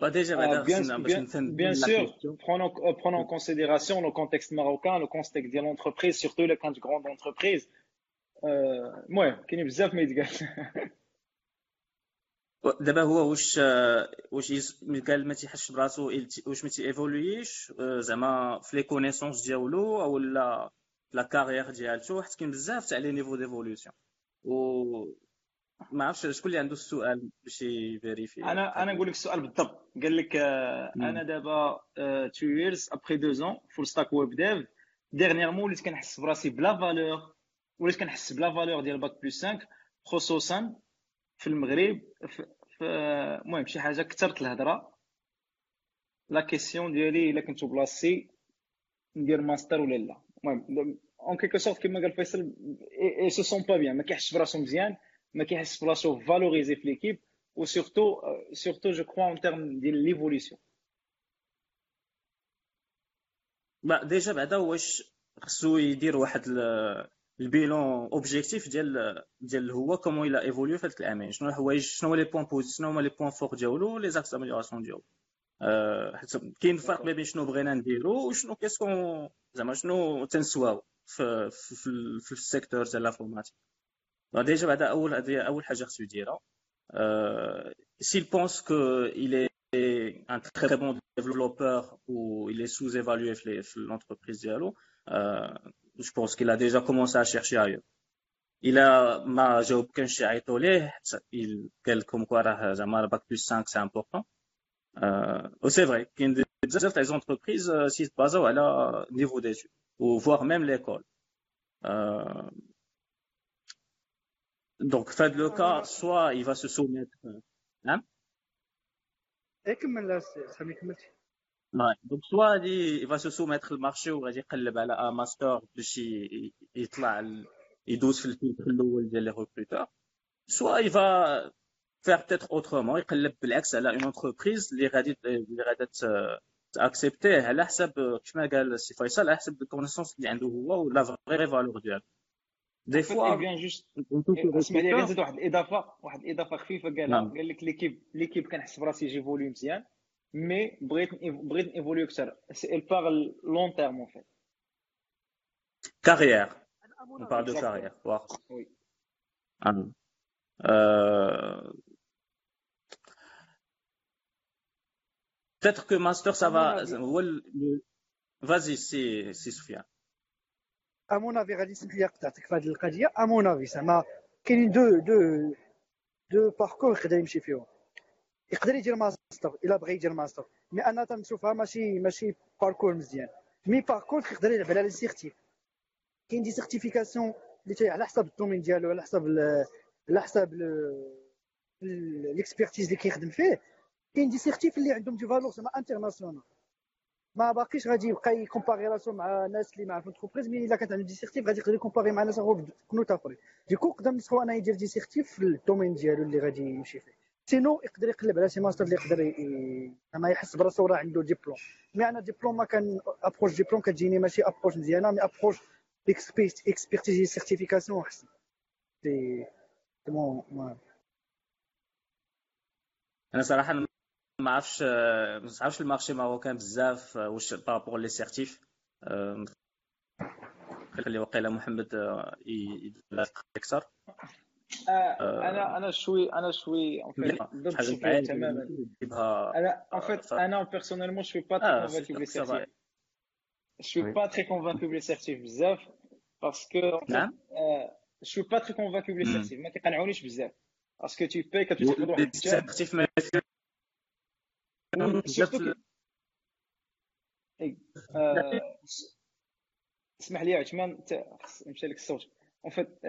Bah déjà, euh, bien, bien, bien sûr, prenons, euh, prenons en considération le contexte marocain, le contexte de l'entreprise, surtout les grandes entreprises. المهم كاين بزاف ما يتقال دابا هو واش واش قال ما تيحسش براسو واش ما تيفولويش زعما في les connaissances ديالو أو لا la carrière ديالته حيت كاين بزاف تاع les niveaux d'évolution و ما عرفتش شكون اللي عنده السؤال باش يفيريفي أنا أنا نقول لك السؤال بالضبط. قال لك أنا دابا 2 years après 2 ans full stack web dev dernièrement وليت كنحس براسي بلا valeur وليت كنحس بلا valeur ديال bac plus 5 خصوصا في المغرب المهم شي حاجة كثرت الهضره la question ديالي إلا كنت بلاصتي ندير ماستر ولا لا. المهم en quelque sorte كيما قال فيصل il se sent pas bien ما كيحسش براسو مزيان. ما كيحس براسو valorisé في l'équipe et surtout surtout je crois en termes ديال ليفوليسيون ديجا بعدا واش خصو يدير واحد ال bilan objectif ديال ديال هو comment il a évolué في هذيك العامين شنو الحوايج شنو هو les points positifs شنو هما les points forts ديالو les axes d'amélioration ديالو حيت كاين فرق ما بين شنو بغينا نديرو وشنو qu'est-ce qu'on زعما شنو تنسواو في في, في السيكتور ديال لافورماتيك ديجا بعدا اول اول حاجة خصو يديرها s'il pense que il est un très bon développeur ou il est sous-évalué في l'entreprise dialo je pense qu'il a déjà commencé à chercher ailleurs. Il a ma job كان شي عيطوا ليه il قال لكم كوا راه زعما باك بلس 5 سي امبورطون et c'est vrai كاين بزاف تاع entreprises سي بازاو على niveau d'études et voire même l'école donc في هذا le cas soit il va se soumettre نعم اي كمل سامي كملتي donc soit غادي il va se soumettre ال marché وغادي يقلب على ا ماستر باش يطلع يدوز في الفيلتر الأول ديال les recruteurs soit il va فير بتيتر اوترومون يقلب بالعكس على اون انتربريز اللي غادي اللي غادي تاكسبتيه على حسب كيف ما قال السي فيصل على حسب الكونيسونس اللي عنده هو ولا فري فالور ديالو دي فوا بيان جوست اسمع لي نزيد واحد الاضافه واحد الاضافه خفيفه قالها قال لك ليكيب ليكيب كنحس براسي يجي فوليوم مزيان mais Britain évolue que ça. Elle parle long terme en fait. Carrière. On parle de carrière. Wow. Oui. Ah. Euh... Peut-être que Master, ça va. Vas-y, c'est Sofiane. Avis, غادي نسمح لي قطعتك في هذه القضية avis زعما كاينين deux deux deux parcours يقدر يمشي فيهم يقدر يدير ماستر الا بغى يدير ماستر mais أنا تنشوفها ماشي ماشي parcours مزيان mais par contre يقدر يلعب على les certifs كاين des certifications اللي على حساب ال domaine ديالو على حساب على حساب l'expertise اللي كيخدم فيه كاين des certifs اللي عندهم des valeurs زعما internationales ما باقيش غادي يبقى يكومباري راسو مع ناس اللي معاه في entreprise mais إلا كانت عنده des certifs غادي يقدر يكومباري مع ناس اخرين في كنوت اخرين du coup نقدر نصحو أنا يدير des certifs في ال domaine ديالو اللي غادي يمشي فيه. sinon يقدر يقلب على شي ماستر اللي يقدر زعما يحس براسو راه عنده diplôme mais أنا ديبلوم ما كان approche diplôme كتجيني ماشي approche مزيانة mais approche expertise certification أحسن. سي أنا صراحة ما عرفش ما عرفش ال marché marocain بزاف واش par rapport les certifs خلي وقيله محمد يدير أكثر. أنا أنا شوي أنا شوي ضد تماما. أنا en fait أنا personnellement je suis pas très convaincu par les certifs je suis pas très convaincu par les certifs بزاف parce que نعم. je suis pas très convaincu par les certifs ما كيقنعونيش بزاف. parce que tu payes كتاخذ واحد ال certif اسمح لي عثمان مشى لك الصوت.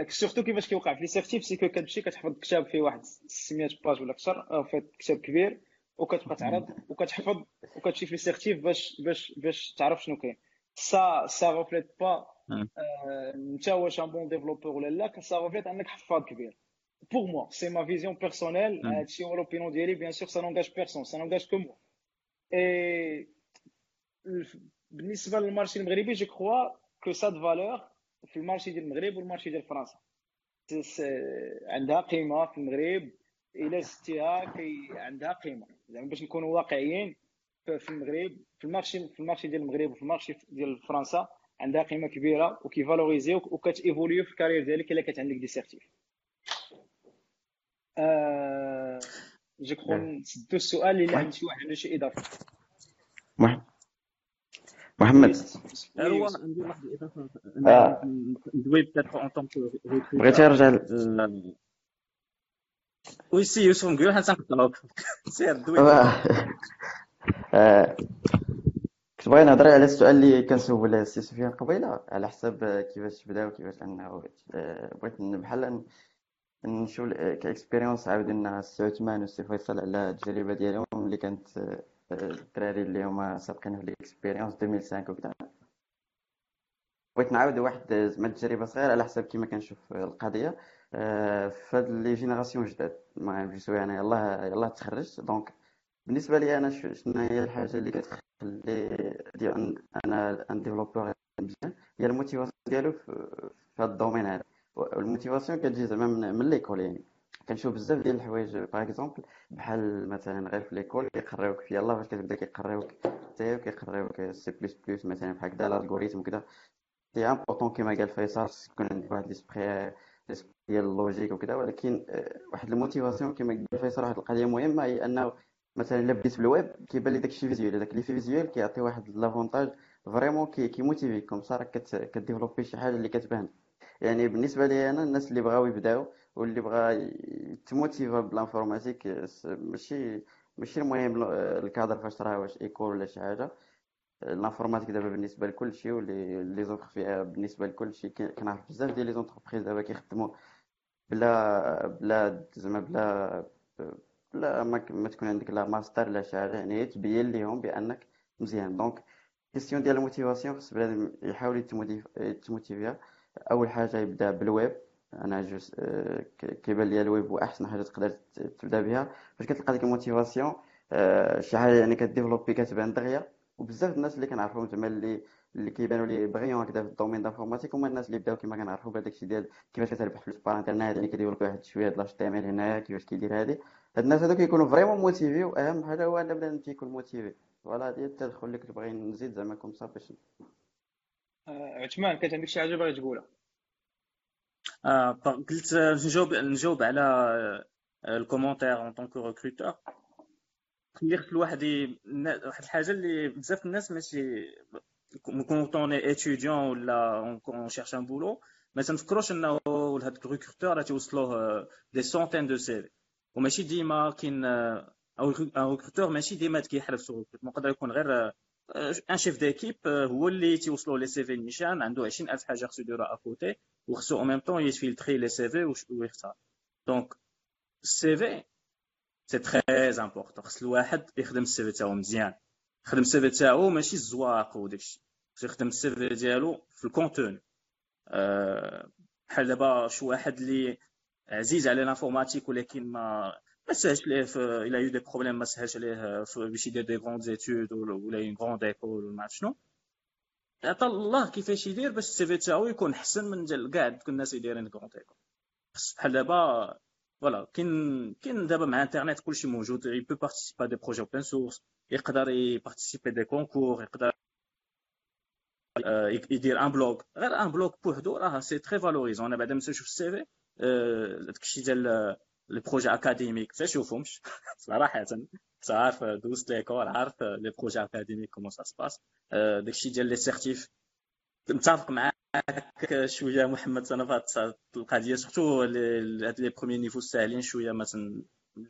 surtout كيفاش كيوقع في les certifs c'est que كتمشي كتحفظ كتاب فيه واحد 600 pages ولا أكثر en fait كتاب كبير وكتبقى تعرض وكتحفظ وكتمشي في les certifs باش باش باش تعرف شنو كاين. ça ça reflète pas انت واش un bon développeur ولا لا ça reflète أنك حفاظ كبير. Pour moi, c'est ma vision personnelle. Mm. Si on l'opinion d'Yeli, bien sûr, ça n'engage personne, ça n'engage que moi. Et بالنسبة لل marché المغربي, je crois que ça de valeur في ال marché ديال المغرب وال marché ديال فرنسا. عندها قيمة في المغرب إلا زدتيها كي عندها قيمة. زعما باش نكونوا واقعيين في المغرب في ال marché في ال marché ديال المغرب وفي ال marché ديال فرنسا عندها قيمة كبيرة وكيفالوريزيوك وكتيفوليو في ال carrière ديالك إلا كانت عندك des certifs. je crois نسدو السؤال اللي عند شي واحد عنده شي اضافه محمد هو ندير واحد الاضافه ندوي اون طونك بغيتي نرجع وي سي يوسف نقول حنا تنقطعوك سير دوي كنت نهضر على السؤال اللي كنسول السي سفيان قبيلة على حساب كيفاش بدأ وكيفاش أنه بغيت بحال نشوف كإكسبيريونس عاودنا السي عثمان والسي فيصل على التجربة ديالهم اللي كانت الدراري اللي هما سابقين في ال expérience 2005 وكذا بغيت نعاود واحد زعما تجربه صغيرة على حسب كيما كنشوف القضية. فهاد les générations جداد. المهم je suis أنا يلاه يلاه تخرجت. donc بالنسبة لي أنا شنو هي الحاجة اللي كتخلي ديال أنا un développeur مزيان؟ هي ال motivation ديالو في هذا ال domaine هذا. وال motivation كتجي زعما من, l'école يعني. كنشوف بزاف ديال الحوايج par exemple بحال مثلا غير في l'école كيقريوك في يلاه فاش كتبدا كيقريوك حتى كيقريوك C plus plus مثلا بحال هكذا ال algorithme وكذا c'est important كيما قال فيصل تكون عندك واحد l'esprit ديال ال logique وكذا ولكن واحد ال motivation كيما قال فيصل واحد القضية مهمة هي أنه مثلا إلا بديت بالويب كيبان لي داكشي visuel داك le visuel كيعطي واحد l'avantage vraiment كيموتيفيك comme ça كديفلوبي شي حاجة اللي كتبان. يعني بالنسبة لي أنا الناس اللي بغاو يبداو واللي بغا يتموتيفا ب l'informatique ماشي ماشي المهم الكادر فاش راه واش école ولا شي حاجة. l'informatique دابا بالنسبة لكل شيء واللي لي فيها بالنسبة لكل شيء كنعرف بزاف ديال les entreprises دابا كيخدموا بلا بلا زعما بلا بلا ما, ما تكون عندك لا ماستر لا شي حاجة يعني تبين ليهم بأنك مزيان. donc question ديال ال motivation خص بنادم يحاول يتموتيفيا. أول حاجة يبدأ بالويب. أنا جوز آه، كيبان لي الويب هو أحسن حاجة تقدر تبدأ بها فاش كتلقى ديك ال motivation آه، شي حاجة يعني كديفلوبي كتبان دغيا. وبزاف الناس اللي كنعرفهم زعما اللي اللي كيبانوا لي brillants هكذا في ال domaine d'informatique هما الناس اللي بداو كما كنعرفوا بهذاك الشيء ديال كيفاش كتربح فلوس par internet يعني كيديروا لك واحد شوية ديال HTML هنايا كيفاش كيدير هادي. هاد الناس هادو كيكونوا vraiment motivés وأهم حاجة هو ان بنادم تيكون motivé. voilà هادي التدخل اللي كنت باغي نزيد زعما comme ça باش عثمان كانت عندك شي حاجة باغي تقولها؟ آه قلت نجاوب نجاوب على ال commentaire en tant que recruteur خلي الواحد واحد الحاجة اللي بزاف الناس ماشي quand on est étudiant ولا on cherche un boulot ما تنفكروش إنه هاد ال recruteur راه توصلوه des centaines de CV وماشي ديما كاين un recruteur ماشي ديما كيحرف سو نقدر يكون غير un chef d'équipe هو اللي تيوصلوا les CV نيشان عنده 20000 حاجة خصو يديرها افوتي وخصو au même temps يفيلتري les CV ويختار. donc ال CV c'est très important خص الواحد يخدم ال CV تاعو مزيان. يخدم ال CV تاعو ماشي الزواق وداكشي. خصو يخدم ال CV ديالو في ال contenu بحال دابا شي واحد اللي عزيز على l'informatique ولكن ما ما سهلش ليه il a eu des problèmes ما سهلش عليه باش يدير des grandes études ولا une grande école ولا ما عرف شنو عطا الله كيفاش يدير باش ال CV تاعو يكون احسن من ديال كاع دوك الناس اللي دايرين grandes écoles بحال دابا voilà كاين كاين دابا مع انترنت كلشي موجود il peut participer des projets open source يقدر يبارتيسيبي des concours يقدر يدير un blog غير un blog بوحدو راه c'est très valorisant أنا بعدا نمشي نشوف ال CV داكشي ديال les projets académiques تنشوفهمش صراحة عارف دوزت l'école عارف les projets académiques comment ça se passe داكشي ديال les certifs متفق معاك شوية محمد أنا في القضية surtout هاد les premiers niveaux ساهلين شوية ما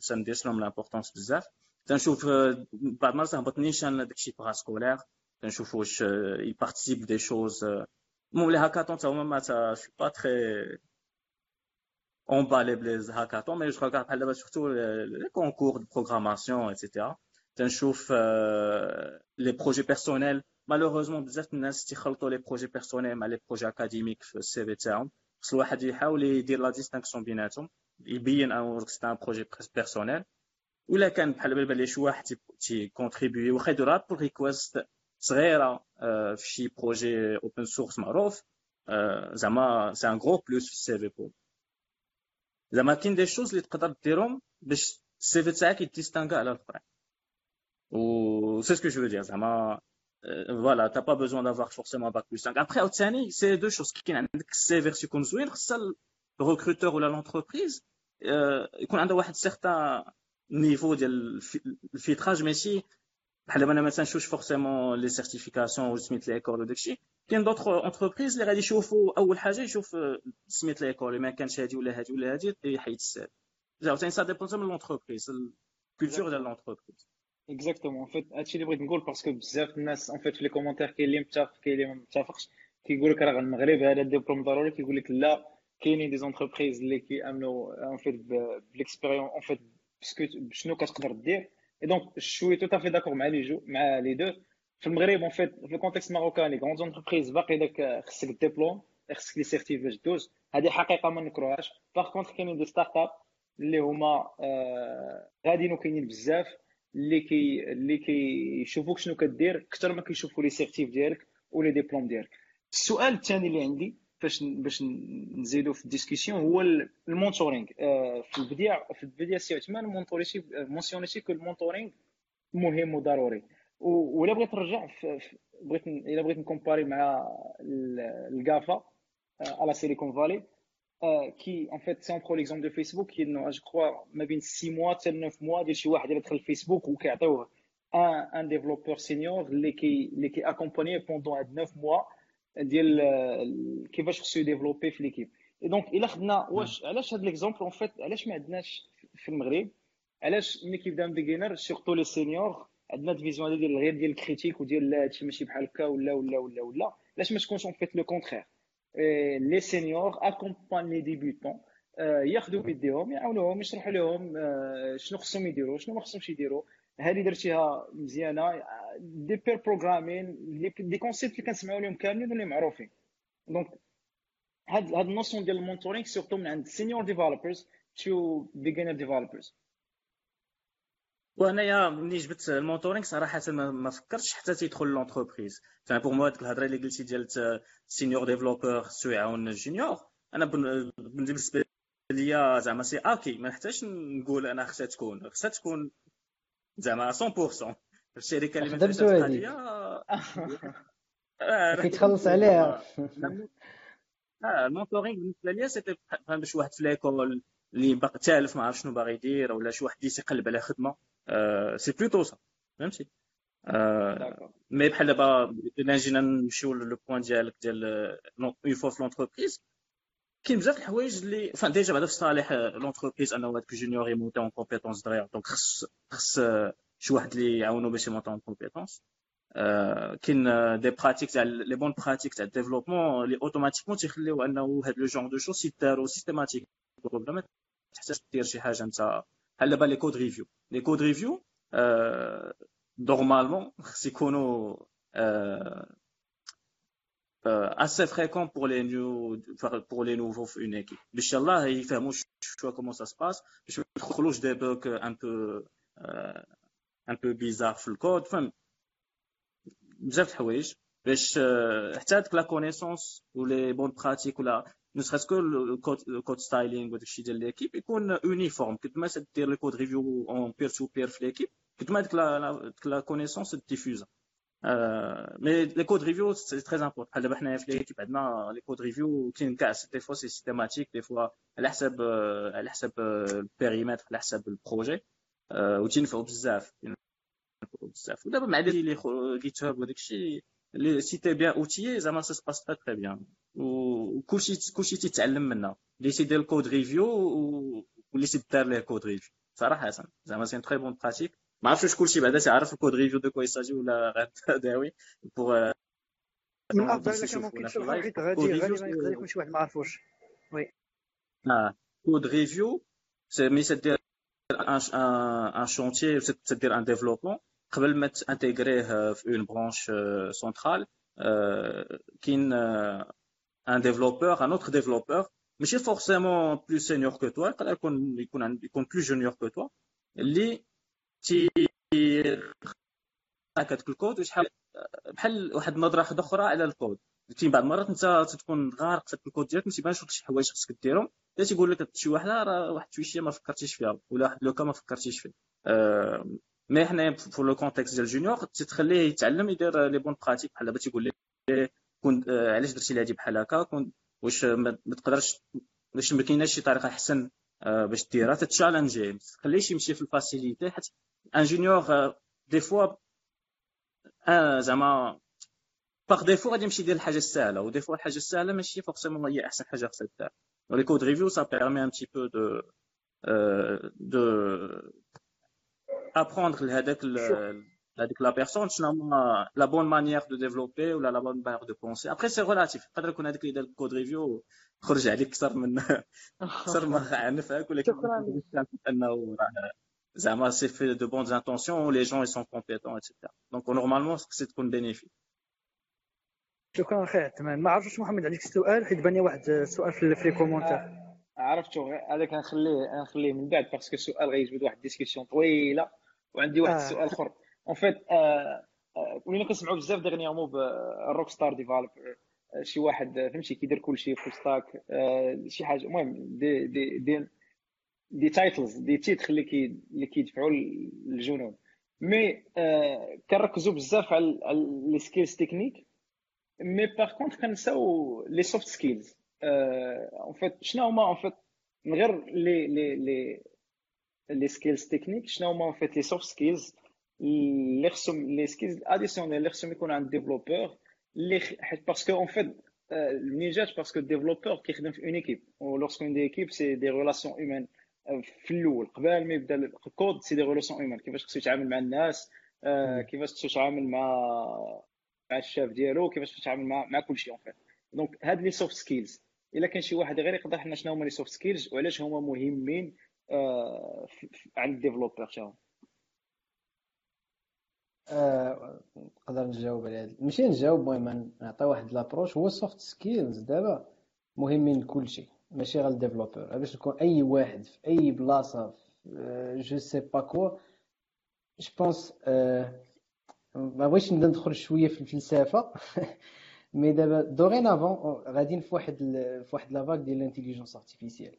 تنديرش لهم l'importance بزاف تنشوف بعض المرات هبط نيشان داكشي بغا scolaire تنشوف واش ي participe des choses المهم les hackathons تا هما m'ont pas très emballé les hackathons, mais je regarde là surtout les concours de programmation, etc. تنشوف les projets personnels. Malheureusement بزاف الناس تيخلطوا les projets personnels مع les projets académiques في ال CV تاعهم خص الواحد يحاول يدير la distinction بيناتهم يبين أن c'est un projet personnel ولا كان بحال بال لي شي واحد تي contribuer واخا يدير pull request صغيره في شي projet open source معروف زعما c'est un gros plus في ال CV pour زعما كاين des choses اللي تقدر ديرهم باش ال CV تاعك يت distinguer على الأخرين. و c'est ce que je dirais زعما voilà t'as pas besoin d'avoir forcément bac plus 5 après عاوتاني c'est deux choses كي كاين عندك ال CV يكون زوين خصها ال recruteur ولا l'entreprise يكون عندها واحد certain niveau ديال ال filtrage ماشي بحال أنا ما تنشوفش forcément les certifications وسميت l'école وداكشي كاين d'autres entreprises اللي غادي يشوفوا أول حاجة يشوف سميت l'école ما كانش هادي ولا هادي ولا هادي يحيد السال عاوتاني ça dépend من l'entreprise ال culture ديال l'entreprise exactement en fait هادشي اللي بغيت نقول parce que بزاف الناس en fait في les commentaires كاين اللي متفق كاين اللي ما متفقش كيقول لك راه المغرب هذا الدبلوم ضروري كيقول لك لا كاينين des entreprises اللي كيأمنوا en fait ب l'expérience en fait شنو كتقدر دير et donc je suis tout à fait d'accord مع les deux مع les deux في المغرب en fait في ال contexte marocain كاين des entreprises باقي داك خصك الدبلوم خصك les certifs باش دوز. هذه حقيقة ما نكروهاش par contre كاينين des startups اللي هما غاديين وكاينين بزاف اللي كي اللي كيشوفوك شنو كدير أكثر ما كيشوفوا les certifs ديالك و les diplômes ديالك. السؤال الثاني اللي عندي باش باش نزيدو في ال discussion هو ال mentoring في البداية في البداية سي عثمان مونتوريتي mentionne تي que ال mentoring مهم وضروري ولا بغيت نرجع بغيت إلا بغيت ن comparer مع الكافا على سيليكون فالي كي en fait si on prend l'exemple de Facebook كي انه je crois ما بين 6 mois حتى 9 mois ديال شي واحد اللي دخل فيسبوك وكيعطيوه un un développeur senior اللي كي اللي كي accompagne pendant هاد 9 mois ديال كيفاش خصو ي développer في l'équipe donc إلا خدنا واش علاش هاد l'exemple en fait علاش ما عندناش في المغرب؟ علاش ملي كيبدا beginner surtout les seniors عندنا des visions هذه ديال غير ديال ال critique وديال لا هادشي ماشي بحال هكا ولا ولا ولا ولا. علاش ما تكونش en fait le contraire les seniors accompagnent les débutants ياخذوا بيديهم يعاونوهم يشرحوا لهم شنو خصهم يديروا شنو ما خصهمش يديروا. هذه درتيها مزيانة. des pair programming des concepts اللي كنسمعوا لهم كاملين واللي معروفين. donc هاد هاد ال notion ديال ال mentoring surtout من عند senior developers to beginner developers وانايا ملي جبت ال mentoring صراحة ما, فكرتش حتى تيدخل l'entreprise فانا pour moi ديك الهضرة اللي قلتي ديال senior developer خصو يعاون ال junior أنا بالنسبة ليا زعما c'est acquis ما نحتاجش نقول أنا خصها تكون. خصها تكون زعما 100% الشركة اللي ما هذيك كيتخلص عليها. آه ال mentoring بالنسبة ليا c'était باش واحد في l'école اللي تالف ما عرف شنو باغي يدير ولا شي واحد يقلب على خدمة. c'est plutôt ça فهمتي mais بحال دابا الا جينا نمشيو le point ديالك ديال une fois في l'entreprise كاين بزاف الحوايج اللي فان déjà بعدا في صالح l'entreprise انه هذاك ال junior ي monter en compétence دغيا donc خص خص شي واحد اللي يعاونو باش ي monter en compétence كاين des pratiques تاع les bonnes pratiques تاع ال développement اللي automatiquement تيخليو انه هاد le genre de choses يدارو systématique بلا ما تحتاج دير شي حاجة انت بحال دابا les code reviews؟ les code reviews normalement خص يكونوا assez fréquent pour les new pour les nouveaux في une équipe. باش يلاه يفهموا شو comment ça se passe باش ما يدخلوش des bugs un peu un peu bizarres في الكود فهم بزاف الحوايج باش حتى هذيك la connaissance و les bonnes pratiques ولا ne serait-ce que ال code styling وداك الشيء ديال l'équipe يكون uniforme كنت ما دير ال code review en peer to peer في l'équipe كنت ما هذيك la connaissance diffuser mais les code reviews c'est très important بحال دابا حنايا في l'équipe عندنا les code reviews كاين كاع des fois c'est systématique des fois على حساب على حساب ال périmètre على حساب ال projet وتينفعوا بزاف بزاف ودابا مع لي GitHub وداك الشيء لي c'est très bien outillé زعما ça se passe très très bien وكلشي كلشي تيتعلم منها اللي تيدير ال code review واللي تيدار ليه كود ريفيو صراحة زعما c'est très bonne pratique ما عرفتش واش كلشي بعدا تيعرف ال code review de quoi il s'agit ولا غير داوي بوغ من الافضل الا كان ممكن تشرح غادي غادي غادي يكون شي واحد ما عرفوش oui آه code review c'est mais c'est-à-dire un chantier تدير un développement قبل ما ت intégrer ه في une branche centrale كاين un développeur un autre développeur ماشي forcément plus senior que toi يقدر يكون يكون يكون plus junior que toi اللي تي هكاك الكود وشحال بحال واحد النظره أخرى على الكود. كاين بعض المرات أنت تكون غارق في الكود ديالك ما تيبانش شي حوايج خصك ديرهم. تيقول لك شي واحد راه واحد شوية ما فكرتيش فيها ولا واحد le cas ما فكرتيش فيه أه mais حنا في le contexte ديال ال junior تتخليه يتعلم يدير les bonnes pratiques بحال دابا تيقول لك كون علاش درتي لي هادي بحال هكا؟ كون واش ما تقدرش واش ما كايناش شي طريقة أحسن باش ديرها تتشالنجي. ما تخليش يمشي في ال facilité حيت un junior des fois زعما par défaut غادي يمشي يدير الحاجة السهلة. و des fois الحاجة السهلة ماشي forcément هي أحسن حاجة خصها دار le code review ça permet un petit peu de d'apprendre لهذاك هذيك la personne شنو هما la bonne manière de développer ولا la bonne manière de penser après c'est relatif يقدر يكون هذاك اللي دار ال code review خرج عليك أكثر من أكثر ما عنفك ولكن انه زعما c'est fait de bonnes intentions les gens sont compétents et cetera donc normalement c'est تكون bénéfique شكرا أخي عثمان ما عرفتش محمد عليك السؤال حيت بان واحد السؤال في les commentaires عرفتو هذاك غنخليه غنخليه من بعد parce que السؤال غيجبد واحد discussion طويله وعندي واحد السؤال آخر. en fait ولينا كنسمعوا بزاف dernièrement بال rock star developer شي واحد فهمتي كيدير كلشي full stack شي حاجة. المهم دي دي دي دي تايتلز دي تيتر اللي كي اللي كيدفعوا للجنون. mais كنركزوا بزاف على les skills techniques mais par contre كنساو les soft skills en fait شنو هما en fait من غير les les les les skills techniques شنو هما en fait les soft skills اللي خصهم les skills additionnels اللي خصهم يكون عند développeur اللي حيت parce que en fait منين جات parce que ال développeur كيخدم في une équipe و lorsque des équipes c'est des relations humaines في الأول قبل ما يبدا الكود c'est des relations humaines كيفاش خصو يتعامل مع الناس كيفاش خصو يتعامل مع مع الشاف ديالو كيفاش يتعامل مع مع كلشي en fait donc هاد les soft skills الا كان شي واحد غير يقدر حنا شنو هما les soft skills وعلاش هما مهمين عند ال developer تاعهم نقدر نجاوب على هذا ماشي نجاوب المهم نعطي واحد l'approche هو ال soft skills دابا مهمين لكلشي ماشي غير ال developer. باش يكون أي واحد في أي بلاصة je sais pas quoi je pense ما بغيتش نبدا ندخل شوية في الفلسفة mais دابا dorénavant غاديين في واحد في واحد la vague ديال ال intelligence artificielle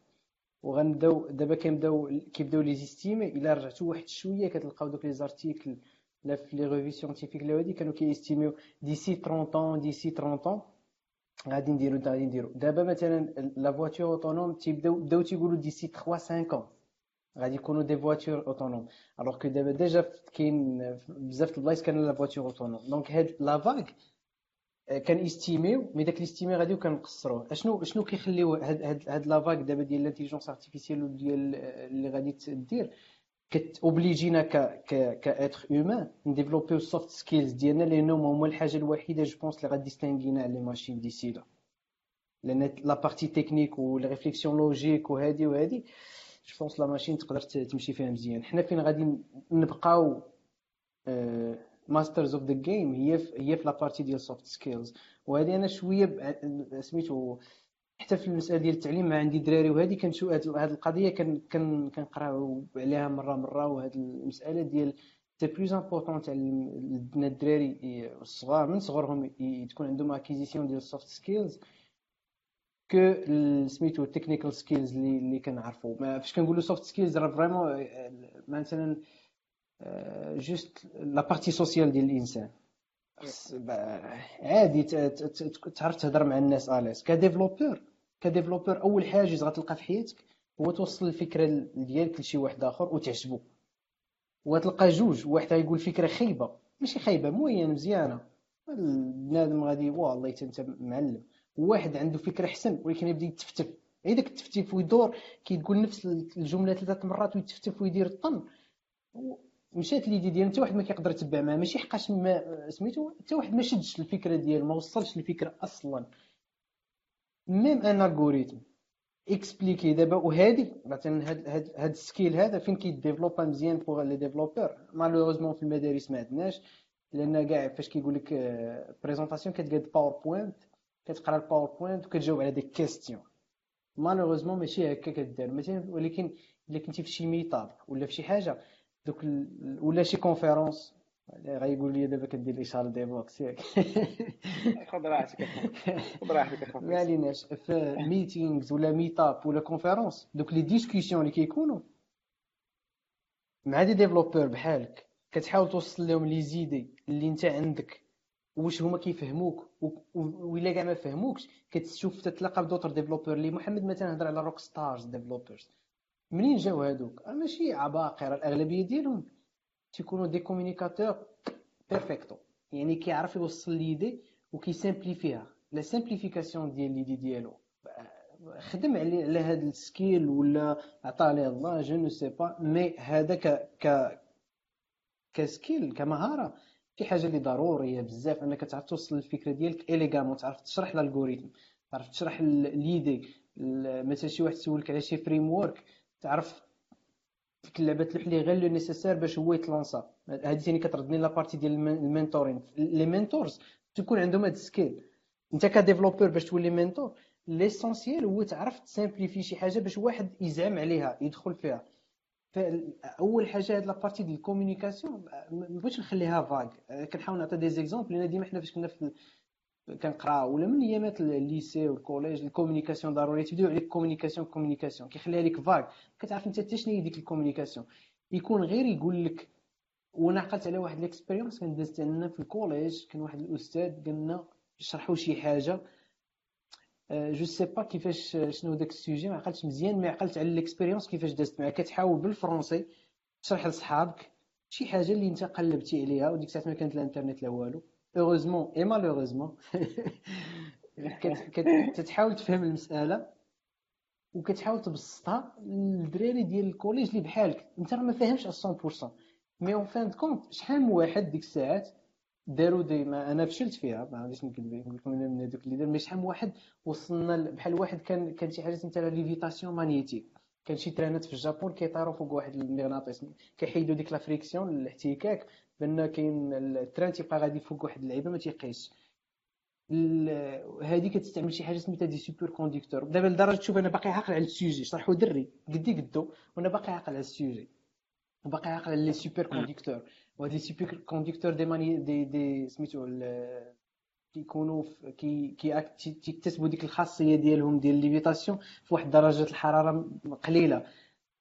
وغنبداو دابا كنبداو كيبداو les estimés إلا رجعتو واحد شوية كتلقاو دوك les articles لا في les revues scientifiques اللي هادي كانوا كيستيميو d'ici 30 ans d'ici 30 ans غادي نديرو غادي نديرو. دابا مثلا la voiture autonome تيبداو بداو تيقولوا d'ici 3 5 غادي يكونوا des voitures autonomes alors que دابا déjà كاين بزاف البلايص كانوا la voiture autonome donc هاد la vague كان استيميو mais داك ال estimé غادي وكنقصروه أشنو شنو كيخليو هاد هاد, هاد la vague دابا ديال ال intelligence artificielle وديال اللي غادي تدير؟ كتوبليجينا ك ك ك êtres humains نديفلوبيو ال soft skills ديالنا لأنهم هما الحاجة الوحيدة je pense اللي غاديستينغينا على les machines d'ici là لأن la partie technique وال réflexion logique وهادي وهادي je pense la machine تقدر تمشي فيها مزيان. حنا فين غادي نبقاو؟ masters of the game هي في هي في la partie ديال soft skills وهذه أنا شوية سميتو حتى في المسألة ديال التعليم ما عندي دراري وهذه كنشوف هذه القضية كنقراو عليها مرة مرة. وهذه المسألة ديال c'est plus important تاع الدراري الصغار من صغرهم تكون عندهم acquisition ديال ال soft skills كو سميتو ال technical skills اللي اللي كنعرفوا فاش كنقولوا soft skills راه vraiment مثلا juste la partie sociale ديال الانسان عادي تعرف تهضر مع الناس اليس ك développeur ك développeur أول حاجز غتلقى في حياتك هو توصل الفكرة ديالك لشي واحد آخر وتعجبو وتلقى جوج واحد غيقول فكرة خايبة. ماشي خايبة moins مزيانة. بنادم غادي والله أنت معلم. واحد عنده فكرة أحسن ولكن يبدأ يتفتف. غير داك التفتيف ويدور كيقول نفس الجملة ثلاثة مرات ويتفتف ويدير الطن. مشات l'idée ديال حتى واحد ما كيقدر يتبع معاه ماشي حقاش ما سميتو حتى واحد ما شدش الفكرة ديال ما وصلش الفكرة أصلا. même un algorithme expliqué دابا وهادي مثلا هاد هاد هاد ال skill هذا فين كيديفلوبا مزيان pour les développeurs. malheureusement في المدارس ما عندناش لأن كاع فاش كيقول لك présentation كتقاد PowerPoint كتقرأ ال PowerPoint وكتجاوب على ديك question malheureusement ماشي هكا كدار مثلا ولكن إلا كنتي في شي meetup ولا في شي حاجة دوك ولا شي conférence غايقول لي دابا كدير لي شال Devoxx ياك. خذ راحتك خذ راحتك ما عليناش. في meetings ولا meetup ولا conférence دوك les discussions اللي كيكونوا. مع des développeurs بحالك كتحاول توصل لهم les idées اللي انت عندك. واش هما كيفهموك؟ وإلا كاع ما فهموكش كتشوف تتلاقى ب d'autres développeurs اللي محمد مثلا هضر على rock stars developers منين جاو هادوك؟ ماشي عباقرة. الأغلبية ديالهم تيكونوا des communicateurs parfaits يعني كيعرف يوصل l'idée وكيسامبليفيها la simplification ديال l'idée ديالو. خدم على على هاد ال skill ولا عطاه ليه الله je ne sais pas mais هذا ك ك ك skill كمهارة شي حاجة اللي ضروريه بزاف أنك تعرف توصل الفكرة ديالك clairement تعرف تشرح ال algorithme تعرف تشرح l'idée مثلا شي واحد سولك على شي framework تعرف ديك اللعبة تلوح ليه غير le nécessaire باش هو يتلانسا. هادي ثاني كتردني la partie ديال ال mentoring les mentors تكون عندهم هاد ال skill انت ك développeur باش تولي mentor l'essentiel هو تعرف تسامبليفي شي حاجة باش واحد يزعم عليها يدخل فيها. اول حاجة هاد la partie ديال la communication ما بغيتش نخليها vague كنحاول نعطي des exemples لأن ديما حنا فاش كنا في كنقرا ولا من ايامات الليسي والكوليج الكومونيكاسيون ضروري تبداو عليك communication communication كيخليها لك vague كتعرف أنت حتى شنو هي ديك la communication يكون غير يقول لك وأنا عقلت على واحد l'expérience كان دازت عندنا في ال collège كان واحد الأستاذ قالنا شرحوا شي حاجة. je sais pas كيفاش شنو داك ال sujet ما عقلتش مزيان mais عقلت على l'expérience كيفاش دازت معاك كتحاول بالفرنسي تشرح لصحابك شي حاجة اللي أنت قلبتي عليها وديك الساعة ما كانت الإنترنت لا والو. Heureusement et malheureusement كتحاول تفهم المسألة وكتحاول تبسطها للدراري ديال ال collège اللي بحالك. أنت راه ما فاهمش 100% mais en fin de compte شحال من واحد ديك الساعات داروا دي ما أنا فشلت فيها ما غاديش نقول لكم أنا من هذوك اللي دار mais شحال من واحد وصلنا بحال واحد كان كان شي حاجة سميتها lévitation magnétique كان شي ترانات في الجابون كيطيروا فوق واحد المغناطيس. كيحيدوا ديك la friction الاحتكاك بان كاين ال train تيبقى غادي فوق واحد اللعيبة ما تيقيسش هذه كتستعمل شي حاجة سميتها des superconducteurs. دابا لدرجة تشوف أنا باقي عاقل على ال sujet. شرحو دري. قدي قدو وأنا باقي عاقل على ال sujet. وباقي عاقل على les superconducteurs. وهاد les superconducteurs دي ماني دي دي سميتو كيكونوا كي كيكتسبوا ديك الخاصية ديالهم ديال lévitation في واحد درجة الحرارة قليلة.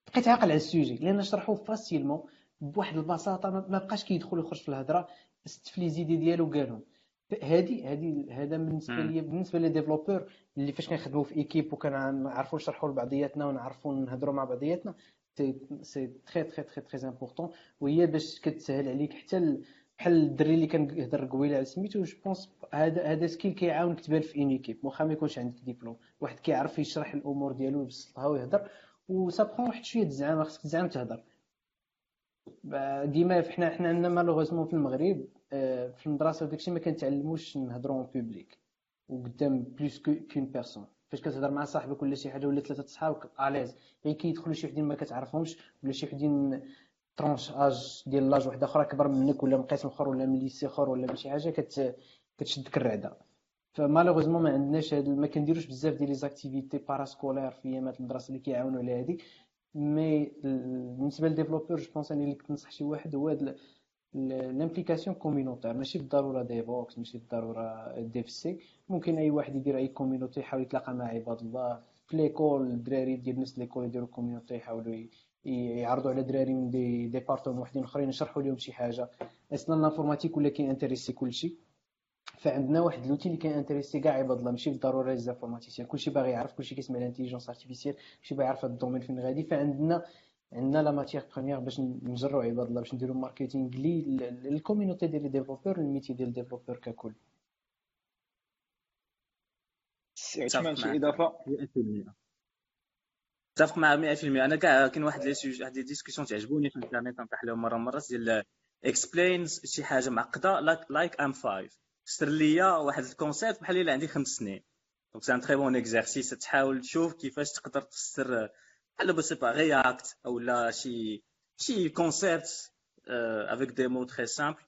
بقيت عاقل على ال sujet لأن شرحوه facilement بواحد البساطة ما بقاش كيدخل يخرج في الهضرة استفلي زيدي ديالو قالهم. هادي هادي هذا بالنسبة لي بالنسبة les développeurs اللي فاش كنخدموا في équipe وكنعرفوا نشرحوا لبعضياتنا ونعرفوا نهضروا مع بعضياتنا c'est très très très très important وهي باش كتسهل عليك حتى بحال الدري اللي كنهضر قبيله على سميتو je pense هذا هذا skill كيعاونك تبان في une équipe واخا ما يكونش عندك ديبلوم واحد كيعرف يشرح الأمور ديالو ويبسطها ويهضر و ça prend واحد شوية تزعم خاصك تزعم تهضر. ديما حنا حنا عندنا malheureusement في المغرب آه، في المدرسة وداكشي ما كنتعلموش نهضروا en public وقدام plus qu'une personne فاش كتهضر مع صاحبك ولا شي حاجة ولا ثلاثة صحابك à l'aise غير كيدخلوا شي وحدين ما كتعرفهمش ولا شي وحدين tranche d'âge ديال l'âge واحد أخرى كبر منك ولا من قسم اخر ولا من lycée اخر ولا من شي حاجة كت كتشدك الرعده ف malheureusement ما عندناش هاد ما كنديروش بزاف ديال les activités parascolaires في أيامات المدرسة اللي كيعاونوا على هادي. mais بالنسبة لل développeur je pense أني اللي كنصح شي واحد هو l'implication communautaire ماشي بالضرورة Devoxx ماشي بالضرورة DevC ممكن أي واحد يدير أي communauté يحاول يتلاقى مع عباد الله. في l'école الدراري ديال نفس l'école يديروا communauté يحاولوا يعرضوا على دراري من des départements وحدين اخرين يشرحوا لهم شي حاجة. أصلا l'informatique ولا كينتريسي كلشي. فعندنا واحد l'outil اللي كينتريسي كاع عباد الله ماشي بالضروره les informaticiens. كلشي باغي يعرف كلشي كيسمع l'intelligence artificielle كلشي باغي يعرف هذا ال domaine فين غادي. فعندنا عندنا la matière première باش نجروا عباد الله باش نديروا marketing لي لل community ديال les développeurs ال métier ديال développeur ككل. عثمان شي إضافة؟ متفق مع 100% أنا كاع كاين واحد les sujets واحد les discussions تعجبوني في الإنترنت نطرح لهم مرة مرة ديال explain شي حاجة معقدة like I'm 5 فسر ليا واحد ال concept بحال إلا عندي خمس سنين. donc c'est un très bon exercice تحاول تشوف كيفاش تقدر تفسر بحال je sais pas React أو لا شي شي concept avec des mots très simples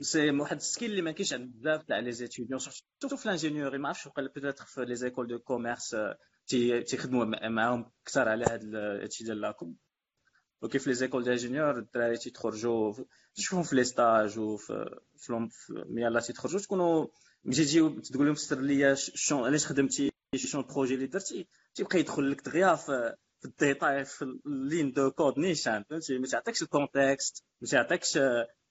c'est واحد ال skill اللي ما كاينش عند بزاف تاع les étudiants surtout في l'ingénierie ما عرفتش وقال peut-être في les écoles de commerce تيخدموا معاهم أكثر على هذا الشيء ديال la com وكيف les écoles d'ingénieurs الدراري تيتخرجوا تشوفهم في les stages وفي mais يلاه تيتخرجوا تكونوا ملي تجي تقول لهم فسر لي شنو علاش خدمتي شنو ال projet اللي درتي تيبقى يدخل لك دغيا في في les détails في les lignes de code نيشان فهمتي ما تعطيكش ال contexte ما تعطيكش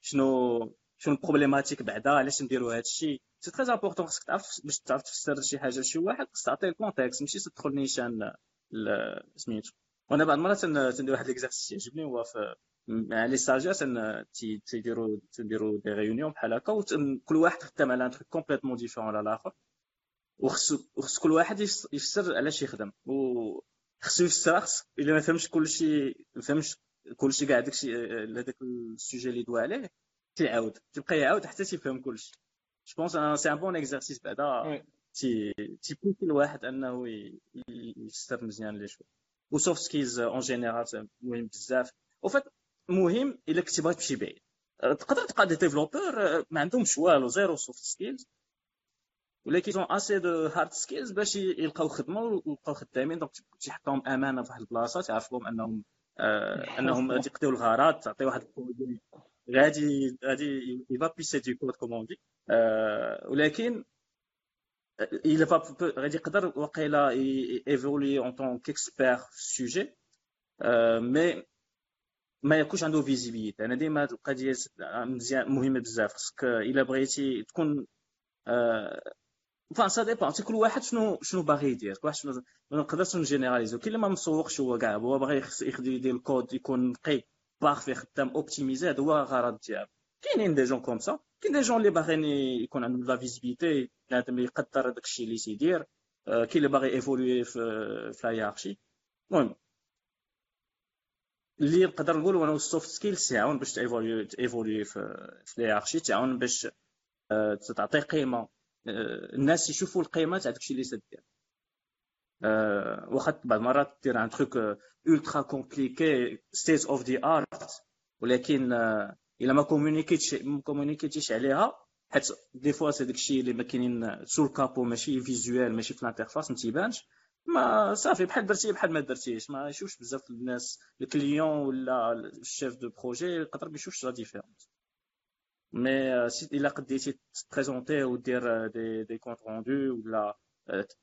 شنو شنو la problématique بعدا علاش نديروا هذا الشيء c'est très important خاصك تعرف باش تعرف تفسر شي حاجة لشي واحد خاصك تعطيه ال contexte ماشي تدخل نيشان سميتو. وأنا بعض المرات تندير واحد l'exercice يعجبني هو في مع les stagiaires تيديروا تنديروا des réunions بحال هكا وكل واحد خدام على truc complètement différent على الآخر. وخص كل واحد يفسر علاش يخدم. وخصو يفسر خص إلا ما فهمش كلشي ما فهمش كلشي كاع داكشي هذاك ال sujet اللي دوا عليه. تيعاود تيبقى يعاود حتى تيفهم كلشي je pense c'est un bon exercice بعدا. تي تيبوكي الواحد أنه يفسر مزيان les choses و soft skills en général مهم بزاف. وفات مهم إلا كنتي باغي تمشي بعيد. تقدر تلقى des développeurs ما عندهمش والو zéro soft skills ولكن on a assez de hard skills باش يلقاو خدمة ويبقاو خدامين. donc تيحطهم أمانة في واحد البلاصة تعرف لهم أنهم آه أنهم تيقضيو الغرض تعطي واحد غادي غادي يفا بيسي دي كود كومون دي ولكن il va غادي يقدر وقيلا ايفولي اون طون كيكسبير في السوجي مي ما يكونش عنده فيزيبيليتي أنا ديما هاد القضية مزيان مهمه بزاف. خصك إلا بغيتي تكون فان ça dépend كل واحد شنو شنو باغي يدير. كل واحد شنو ما نقدرش ن généraliser. كاين اللي ما مسوقش هو كاع هو باغي يدير الكود يكون نقي. parfait خدام optimisé هذا هو الغرض ديالو كاينين des gens comme ça كاين des gens اللي باغيين يكون عندهم la visibilité بنادم يقدر داك الشيء اللي تيدير كاين اللي باغي évoluer في la hiérarchie المهم اللي نقدر نقول هو ال soft skills تعاون باش تا évoluer في في تعاون باش تعطي قيمه الناس يشوفوا القيمه تاع داكشي اللي تدير واخا بعض المرات دير un truc ultra compliqué state of the art ولكن إلا ما communiquيتش ما communiquيتيش عليها حيت des fois c'est داكشي اللي ما كاينين sous ال capot ماشي visuel ماشي في ال interface ما تيبانش. ما صافي بحال درتي بحال ما درتيش. ما يشوفش بزاف الناس ال client ولا ال chef de projet يقدر ما يشوفش la différence mais إلا قديتي ت présenter ودير des des comptes rendus ولا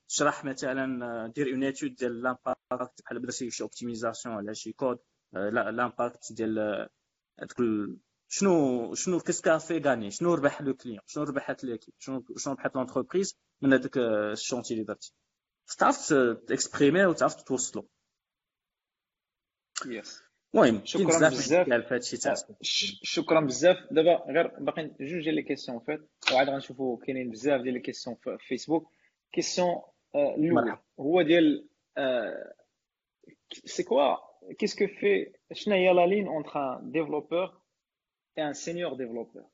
تشرح مثلا دير une étude ديال l'impact بحال درتي شي optimisation على شي code l'impact ديال هذوك شنو شنو qu'est-ce qu'a fait gagner شنو ربح le client شنو ربحت l'équipe شنو شنو ربحت l'entreprise من هذاك ال chantier اللي درتي؟ تعرف t'exprimer وتعرف توصلو. yes المهم شكرا بزاف شكرا بزاف. دابا غير باقي جوج ديال les questions فات وعاد غنشوفوا كاينين بزاف ديال les questions في فيسبوك question الأول هو ديال c'est quoi qu'est-ce que fait شنو هي la ligne entre un développeur et un senior développeur?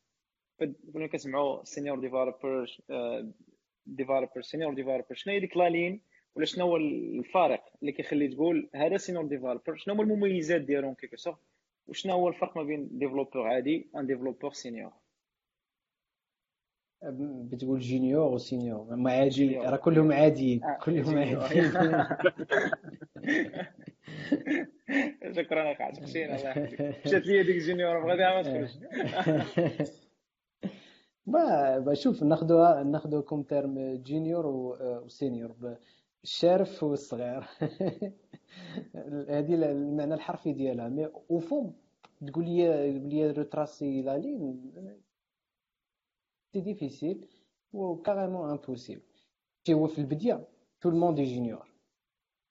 كنا كنسمعوا senior developer développeur senior développeur شنو هي ديك la ligne ولا شنو هو الفارق اللي كيخلي تقول هذا senior développeur شنو هما المميزات ديالهم quelque sorte وشنو هو الفرق ما بين développeur عادي un développeur senior بتقول junior و senior ما عادي راه كلهم عاديين آه. كلهم عاديين شكرا أخي عتقشين الله مشات لي ديك junior بغيتها ما تخرج بشوف ناخذوها ناخذوها comme terme junior و senior الشارف والصغير هذه المعنى الحرفي ديالها. mais au fond تقول لي les retracer la ligne c'est difficile و carrément impossible هو في البدايه tout le monde junior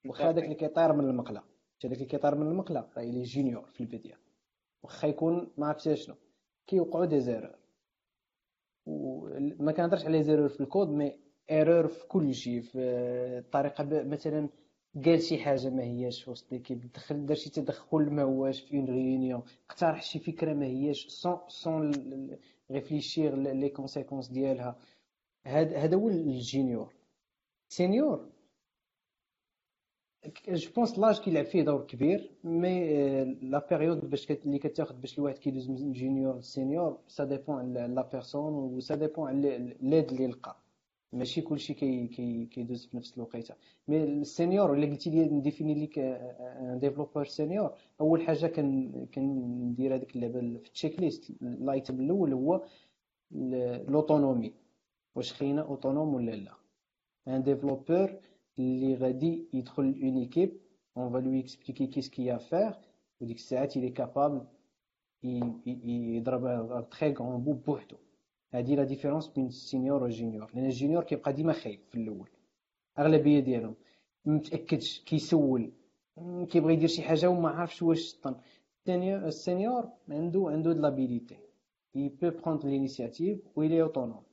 واخا هذاك اللي كيطير من المقله هذاك اللي كيطير من المقله راه les juniors في البدايه واخا يكون ما عرفتش شنو كيوقعوا des erreurs وما كنهضرش على erreur في ال code mais erreur في كل شيء في الطريقة مثلا قال شي حاجة ما هياش في وسط l'équipe دخل دار شي تدخل ما هواش في une réunion اقترح شي فكره ما هياش sans sans réfléchir les conséquences ديالها هذا هو ال junior senior je pense l'âge كيلعب فيه دور كبير mais la période باش اللي كتاخذ باش الواحد كيدوز من junior ل senior ça dépend على la personne و ça dépend على l'aide اللي لقى ماشي كلشي كي كي كيدوز في نفس الوقيتة. mais ال senior اللي قلتي لي ن définir ليك un développeur senior أول حاجة كن كندير هذيك اللعبه في ال check list. ال item الأول هو l'autonomie واش خينا autonome ولا لا؟ ان ديفلوبر اللي غادي يدخل اون ايكيب اون فا لوي اكسبليكي كيس كي ا فير وديك الساعات est capable يضرب تري غون بو بوحدو. هادي لا ديفيرونس بين السينيور والجونيور لأن الجونيور كيبقى ديما خايف في الأول. أغلبية ديالهم متأكدش كيسول كيبغي يدير شي حاجة وما عارفش واش طن السينيور عنده عنده لابيليتي il peut prendre l'initiative و il est autonome.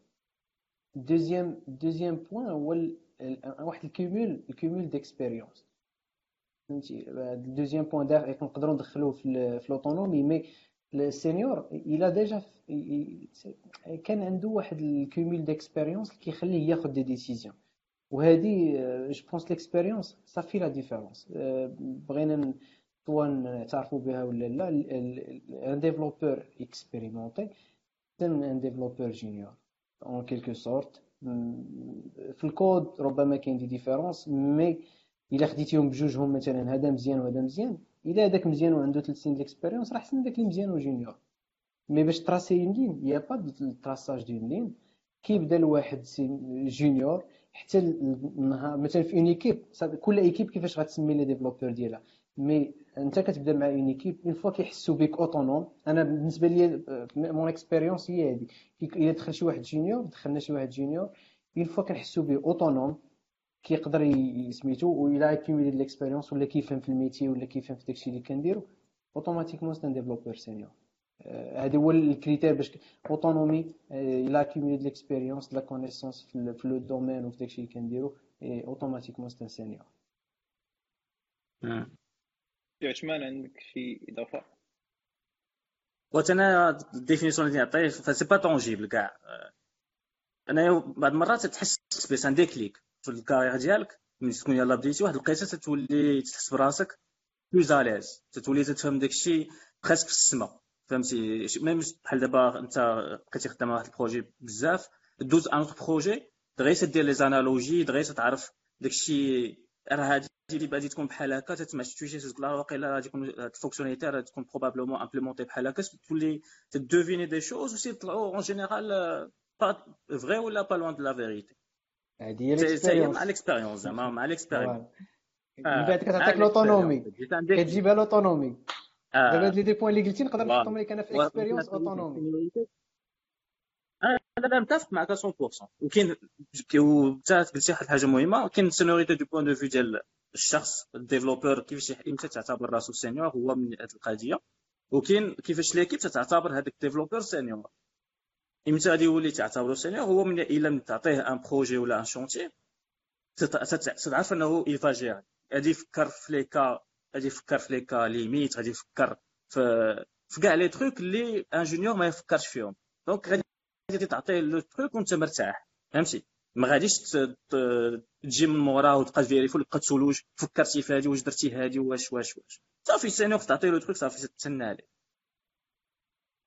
Deuxième هو واحد ال cumul ال cumul d'expérience فهمتي؟ ال deuxième point نقدروا ندخلوه في l'autonomie mais ال senior إلى déjà كان عنده واحد ال cumul d'expérience اللي كيخليه ياخذ des décisions وهذه je pense l'expérience صافي la différence بغينا سواء نعترفوا بها ولا لا un développeur expérimenté un développeur junior en quelque sorte في الكود ربما كاين des différences mais إلا خديتيهم بجوجهم مثلا هذا مزيان وهذا مزيان إلا هذاك مزيان وعنده 3 سنين d'expérience راه احسن داك اللي مزيان و junior mais باش tracer une ligne y a pas traçage d'une ligne كيبدا الواحد junior حتى النهار مثلا في une équipe كل équipe كيفاش غتسمي les développeurs ديالها. mais انت كتبدا مع une équipe une fois كيحسوا بك autonome أنا بالنسبة لي mon expérience هي هذه إلا دخل شي واحد junior دخلنا شي واحد junior une fois كنحسوا به autonome كيقدر سميتو ولا كيميلي l'expérience ولا كيفهم في ال métier ولا كيفهم في داكشي اللي كنديرو automatiquement c'est développeur senior هذا هو ال critère باش autonomie إلى كيميلي de l'expérience la connaissance في le domaine وفي داكشي اللي كنديرو automatiquement c'est un senior يا عثمان عندك شي إضافة؟ وأنا ال définition اللي نعطيه ف c'est pas tangible كاع. أنا بعض المرات تحس بس un déclic في ال carrière ديالك ملي تكون يلاه بديتي واحد الوقيته تتولي تحس براسك plus à l'aise تتولي تفهم داكشي presque في السما فهمتي؟ même بحال دابا انت بقيتي خدام واحد ال projet بزاف دوز un autre projet دغيا دير les analogies دغيا تعرف داكشي راه هادي اللي غادي تكون بحال هكا تسمع شي تقول راه واقيلا غادي تكون ال fonctionnalité راه تكون probablement implémentée بحال هكا تولي ت deviner des choses و si يطلعوا en général pas vrai ولا pas loin de la vérité هذه هي ال expérience مع ال expérience زعما مع ال expérience من بعد كتعطيك l'autonomie كتجيبها l'autonomie دابا هاد les deux points اللي قلتي نقدر نحطهم لك أنا في expérience autonomie أنا متفق معك 100% وكاين وانت قلتي واحد الحاجة مهمه كاين seniority du point de vue ديال الشخص ال développeur كيفاش إمتى تعتبر راسو senior هو من هذه القضية وكاين كيفاش l'équipe تعتبر هذاك ال développeur senior إمتى غادي يولي تعتبرو senior هو من الا تعطيه un projet ولا un chantier تعرف انه يفاجئ غادي يفكر في les cas غادي يفكر في les cas limites غادي يفكر في في كاع les trucs اللي un junior ما يفكرش فيهم. donc غادي تعطيه le truc وانت مرتاح. فهمتي؟ ما غاديش تجي من موراه وتبقى vérifier وتبقى تسولو واش فكرتي في هذه واش درتي هذه واش واش واش. صافي senior تعطيه le truc صافي تسنى عليه.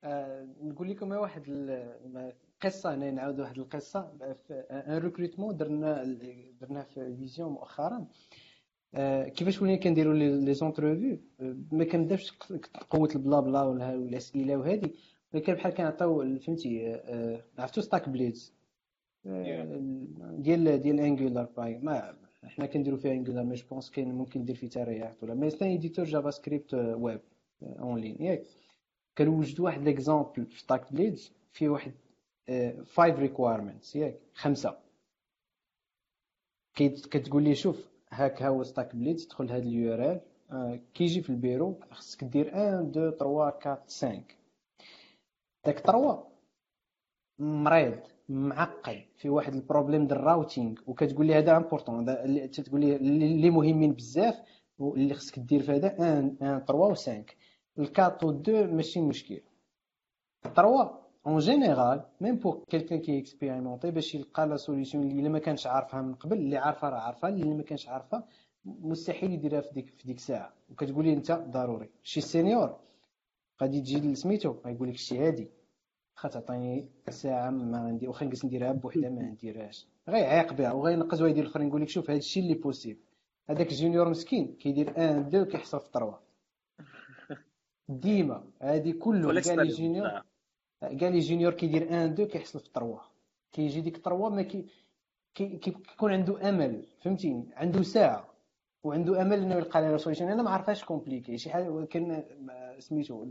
آه، نقول لكم واحد القصة هنا نعاود واحد القصة. un recrutement درنا درنا في فيزيون مؤخرا. آه، كيفاش ولينا كنديروا لي زونترفيو ما كنبداش قوه البلا بلا ولا الاسئله وهذه ولكن بحال كنعطيو فهمتي عرفتو ستاك بليدز ديال ديال انجولار باي ما حنا كنديرو فيها انجولار مي جو بونس كاين ممكن دير فيه ترياحت ولا مي سان ايديتور جافا سكريبت ويب اون لين ياك كنوجد واحد ليكزامبل في ستاك بليدز فيه واحد فايف ريكويرمنتس ياك خمسه كتقول لي شوف هاك ها StackBlitz تدخل لهاد ال URL كيجي في البيرو خصك دير 1 2 3 4 5 داك 3 مريض معقد في واحد ال problème ديال ال routing وكتقول لي هذا important تقول لي اللي مهمين بزاف واللي خصك دير في هذا 1 1 3 و 5 ال quatre و 2 ماشي مشكل. 3 en général même pour quelqu'un qui est expérimenté باش يلقى la solution اللي ما كانش عارفها من قبل اللي عارفها راه عارفها اللي ما كانش عارفها مستحيل يديرها في ديك في ديك الساعة. وكتقول لي أنت ضروري. شي senior غادي تجي لسميتو غايقول لك شي هادي. واخا تعطيني ساعة ما غندير واخا نجلس نديرها بوحدها ما نديرهاش. غيعيق بها وغينقز ويدير الأخرين يقول لك شوف هذا الشيء اللي possible هذاك ال junior مسكين كيدير 1 2 كيحصل في 3 ديما هذه كله كاع les juniors كاع les juniors كيدير 1 2 كيحصل في 3 كيجي ديك 3 ما كي كيكون عنده امل فهمتيني عنده ساعه وعنده امل انه يلقى لها solution أنا ما عرفاش compliqué شي حاجة كان سميتو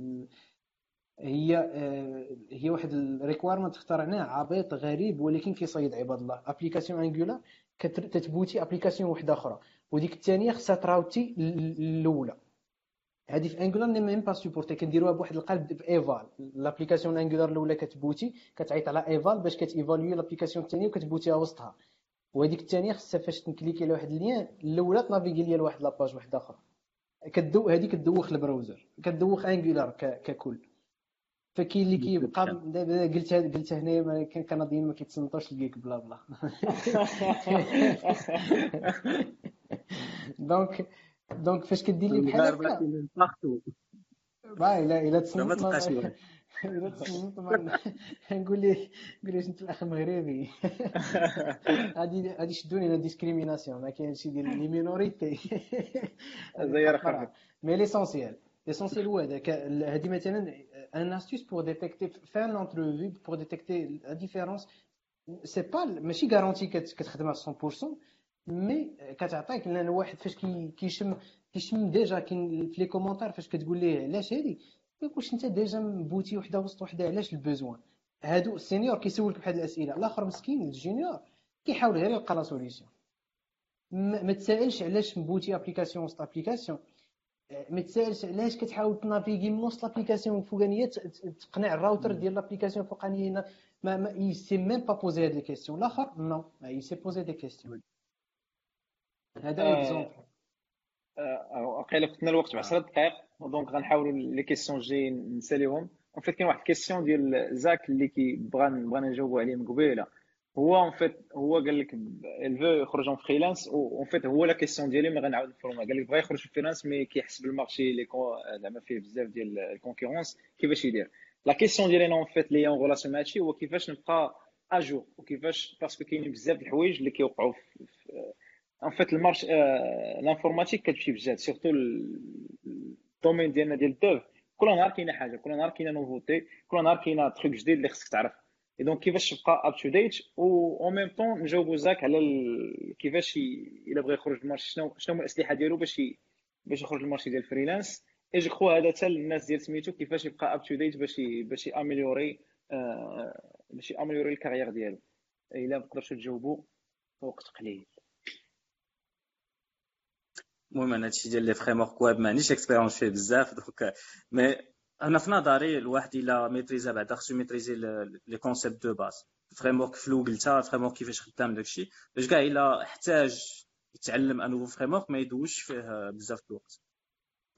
هي هي واحد ال requirement اخترعناه عبيط غريب ولكن كيصيد عباد الله application Angular كت booter application وحده أخرى وديك الثانية خصها تراوتي الاولى هذه في Angular même pas supporté كنديروها بواحد القلب في eval l'application Angular الأولى كت booter كتعيط على eval باش كت évaluer l'application الثانية وكت booter ها وسطها. وهذيك الثانية خصها فاش تن cliquer على واحد ال lien الأولى ت naviguer ليا لواحد la page واحدة أخرى. كدو هذه كدوخ ال browser كدوخ Angular ككل. فكاين اللي كيبقى دابا قلت قلت هنايا كنظن ما كيتصنتوش لقيك blabla. donc donc فاش كدير لي بحال هكا ben لا الا تصنت الا تصنت نقول ليه نقول ليه انت الاخ مغربي غادي غادي يشدوني la discrimination ما كاينش ديال les minorités mais l'essentiel l'essentiel هو هذاك هذه مثلا une astuce pour détecter dans l'entrevue pour détecter la différence c'est pas ماشي garanti كتخدمها 100% mais كتعطيك لأن الواحد فاش كيشم كيشم déjà كاين في les commentaires فاش كتقول ليه علاش هادي واش انت déjà مبوتي وحده وسط وحده علاش ال besoin هادو ال senior كيسولك بحال الاسئله الآخر مسكين ال junior كيحاول غير يلقى la solution ما تسائلش علاش مبوتي application وسط application ما تسالش علاش كتحاول تنافيغي من وسط l'application الفوقانيه تقنع الراوتر ديال l'application الفوقانيه ما mais il s'est même pas posé هاد les questions الآخر non il s'est posé des questions هذا exemple. وقيلا فتنا الوقت ب 10 دقائق. donc غنحاولوا les questions الجايين نساليهم. en fait كاين واحد ال question ديال زاك اللي كي بغا بغينا نجاوبوا عليه من قبيله هو en fait هو قال لك il veut يخرج en freelance en fait هو la question ديالي ما غنعاود نفرمها. قال لك بغا يخرج في freelance mais كيحس بال marché اللي زعما فيه بزاف ديال ال concurrence كيفاش يدير؟ la question ديالي أنا en fait لي en relation مع هادشي هو كيفاش نبقى à jour وكيفاش؟ parce que كاينين بزاف د الحوايج اللي كيوقعوا en fait ال marché l'informatique كتمشي بزاف surtout ال domaine ديالنا ديال ال dev كل نهار كاينة حاجة كل نهار كاينة nouveauté كل نهار كاينة truc جديد اللي خصك تعرف et donc كيفاش تبقى up to date و en même temps نجاوبو زاك على كيفاش الا بغى يخرج ال marché شنو شنو هما الاسلحه ديالو باش باش يخرج ال marché ديال ال freelance et je crois هذا حتى الناس ديال سميتو كيفاش يبقى up to date باش باش ياميليوري باش ياميليوري ال carrière ديالو الا ما تقدرش تجاوبوا وقت قليل المهم أنا هادشي ديال les frameworks web مانيش expérience فيه بزاف donc mais أنا في نظري الواحد إلا ميتريزا بعدا خصو ميتريزي les concepts de base framework فلو قلتها framework كيفاش خدام داكشي باش كاع إلا احتاج يتعلم un nouveau framework ما يدوش فيه بزاف الوقت.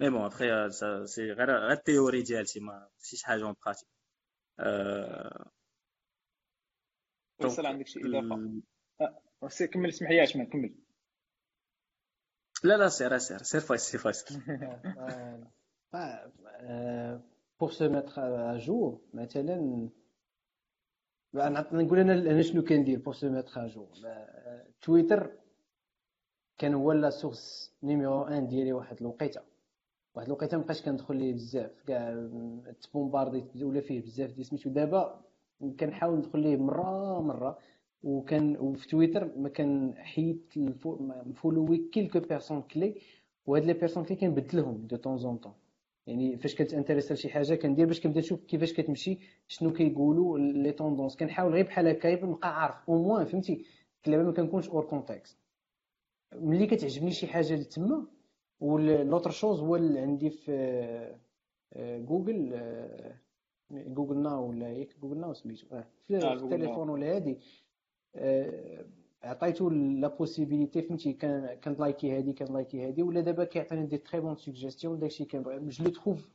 mais bon après c'est غير غير ال théorie ديالتي ما شي حاجة en pratique فيصل عندك شي إضافة؟ سي كمل اسمح لي عثمان كمل. لا لا سير سير سير فايس سير فايس. pour se mettre à jour مثلا نقول أنا أنا شنو كندير pour se mettre à jour تويتر كان هو la source numéro un ديالي واحد الوقيتة. واحد الوقيتة مابقاش كندخل ليه بزاف. كاع تبومباردي ولا فيه بزاف ديال سميتو. دابا كنحاول ندخل ليه مرة مرة. وكان وفي تويتر ما كان حيت مفولوي quelques personnes clés وهاد les personnes clés كنبدلهم de temps en temps. يعني فاش كنت انتريسا لشي حاجة كندير باش كنبدا نشوف كيفاش كتمشي شنو كيقولوا les tendances. كنحاول غير بحال هكا نبقى عارف. au moins فهمتي؟ لعبه ما كنكونش hors contexte ملي كتعجبني شي حاجة لتما و l'autre chose هو اللي عندي في Google Google Now ولا ياك Google Now سميتو. آه في آه، التليفون ولا هادي. عطيتو la possibilité فهمتي كان لايكي هادي كان لايكي هادي ولا دابا كيعطيني des très bonnes suggestions داكشي كنبغي je le trouve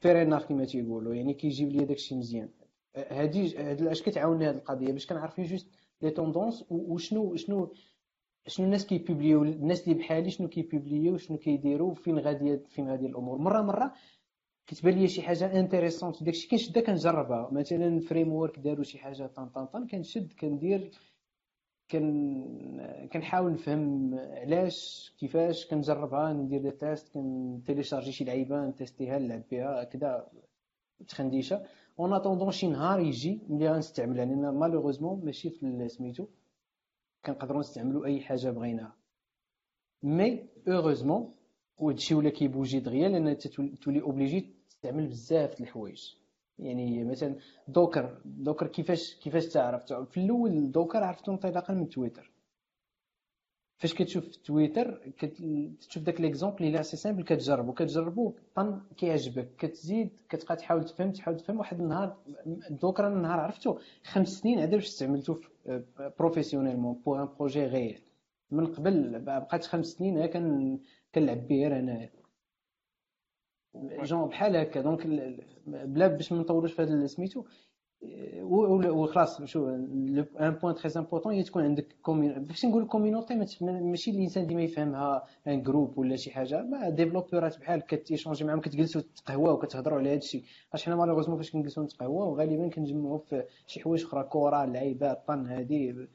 فيرينار كيما تيقولوا يعني كيجيب لي داكشي مزيان. هادي هاد اش كتعاوني هاد القضية؟ باش كنعرف juste les tendances وشنو شنو شنو الناس كيبوبليو الناس اللي بحالي شنو كيبوبليو شنو كيديروا فين غادي فين غادي الأمور. مره مرة كتبان لي شي حاجة intéressante داكشي كنشدها كنجربها. مثلا framework داروا شي حاجة طن طن طن كنشد كندير كن كنحاول نفهم علاش كيفاش كنجربها ندير des tests كنتيليشارجي شي لعيبة نتيستيها نلعب بها هكذا تخنديشة. en attendant شي نهار يجي ملي غنستعملها لأن malheureusement ماشي في سميتو كنقدروا نستعملوا أي حاجة بغيناها. mais heureusement وهادشي ولا كيبوجي دغيا لأن تولي obligé تستعمل بزاف د الحوايج. يعني مثلا Docker Docker كيفاش كيفاش تعرف؟ في الأول Docker عرفتو انطلاقا من تويتر. فاش كتشوف تويتر كتشوف داك l'exemple اللي c'est simple كتجربو. كتجربو طن كيعجبك. كتزيد كتبقى تحاول تفهم تحاول تفهم. واحد النهار Docker النهار عرفتو خمس سنين عاد باش استعملتو professionnellement pour un projet غير من قبل بقات خمس سنين كنلعب به انايا جون بحال هكا donc بلا باش ما نطولوش في هذا سميتو وخلاص شو un point très important هي تكون عندك باش نقول community ماشي الإنسان ديما يفهمها un groupe ولا شي حاجة ما ديفلوبورات بحال كتيشونجي معاهم كتجلسوا تقهواو وكتهضروا على هذا الشيء اش حنا malheureusement فاش كنجلسوا نتقهواو غالبا كنجمعوا في شي حوايج أخرى كره لعيبة طن هذه